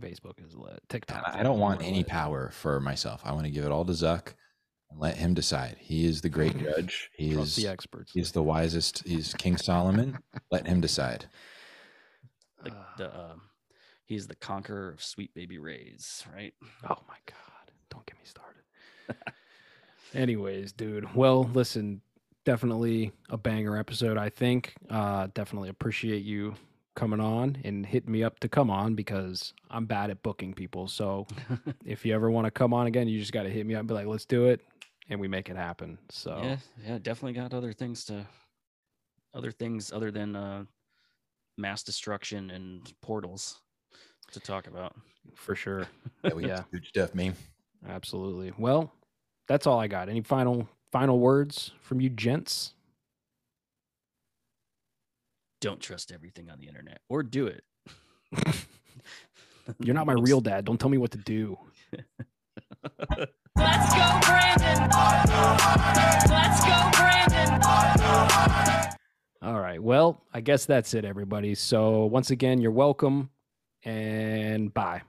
[SPEAKER 2] Facebook is lit. TikTok.
[SPEAKER 3] I I don't want any
[SPEAKER 2] lit.
[SPEAKER 3] power for myself. I want to give it all to Zuck. And let him decide. He is the great judge. He
[SPEAKER 2] Trust
[SPEAKER 3] is
[SPEAKER 2] the experts.
[SPEAKER 3] he's the wisest. He's King Solomon. (laughs) let him decide.
[SPEAKER 4] The, the um, he's the conqueror of Sweet Baby Ray's, right?
[SPEAKER 2] Oh my god! Don't get me started. (laughs) Anyways, dude. Well, listen, definitely a banger episode. I think. Uh, definitely appreciate you coming on and hitting me up to come on because I'm bad at booking people. So (laughs) if you ever want to come on again, you just got to hit me up and be like, let's do it. And we make it happen. So
[SPEAKER 4] Yeah, yeah, definitely got other things to, other things other than uh, mass destruction and portals to talk about.
[SPEAKER 2] for sure. (laughs)
[SPEAKER 3] Yeah, we
[SPEAKER 2] Yeah.
[SPEAKER 3] good stuff, man.
[SPEAKER 2] Absolutely. Well, that's all I got. Any final final words from you gents?
[SPEAKER 4] Don't trust everything on the internet, or do it. (laughs)
[SPEAKER 2] You're not my (laughs) real dad. Don't tell me what to do.
[SPEAKER 5] Let's go, Brandon. Let's go, Brandon.
[SPEAKER 2] All right. Well, I guess that's it, everybody. So once again, you're welcome and bye.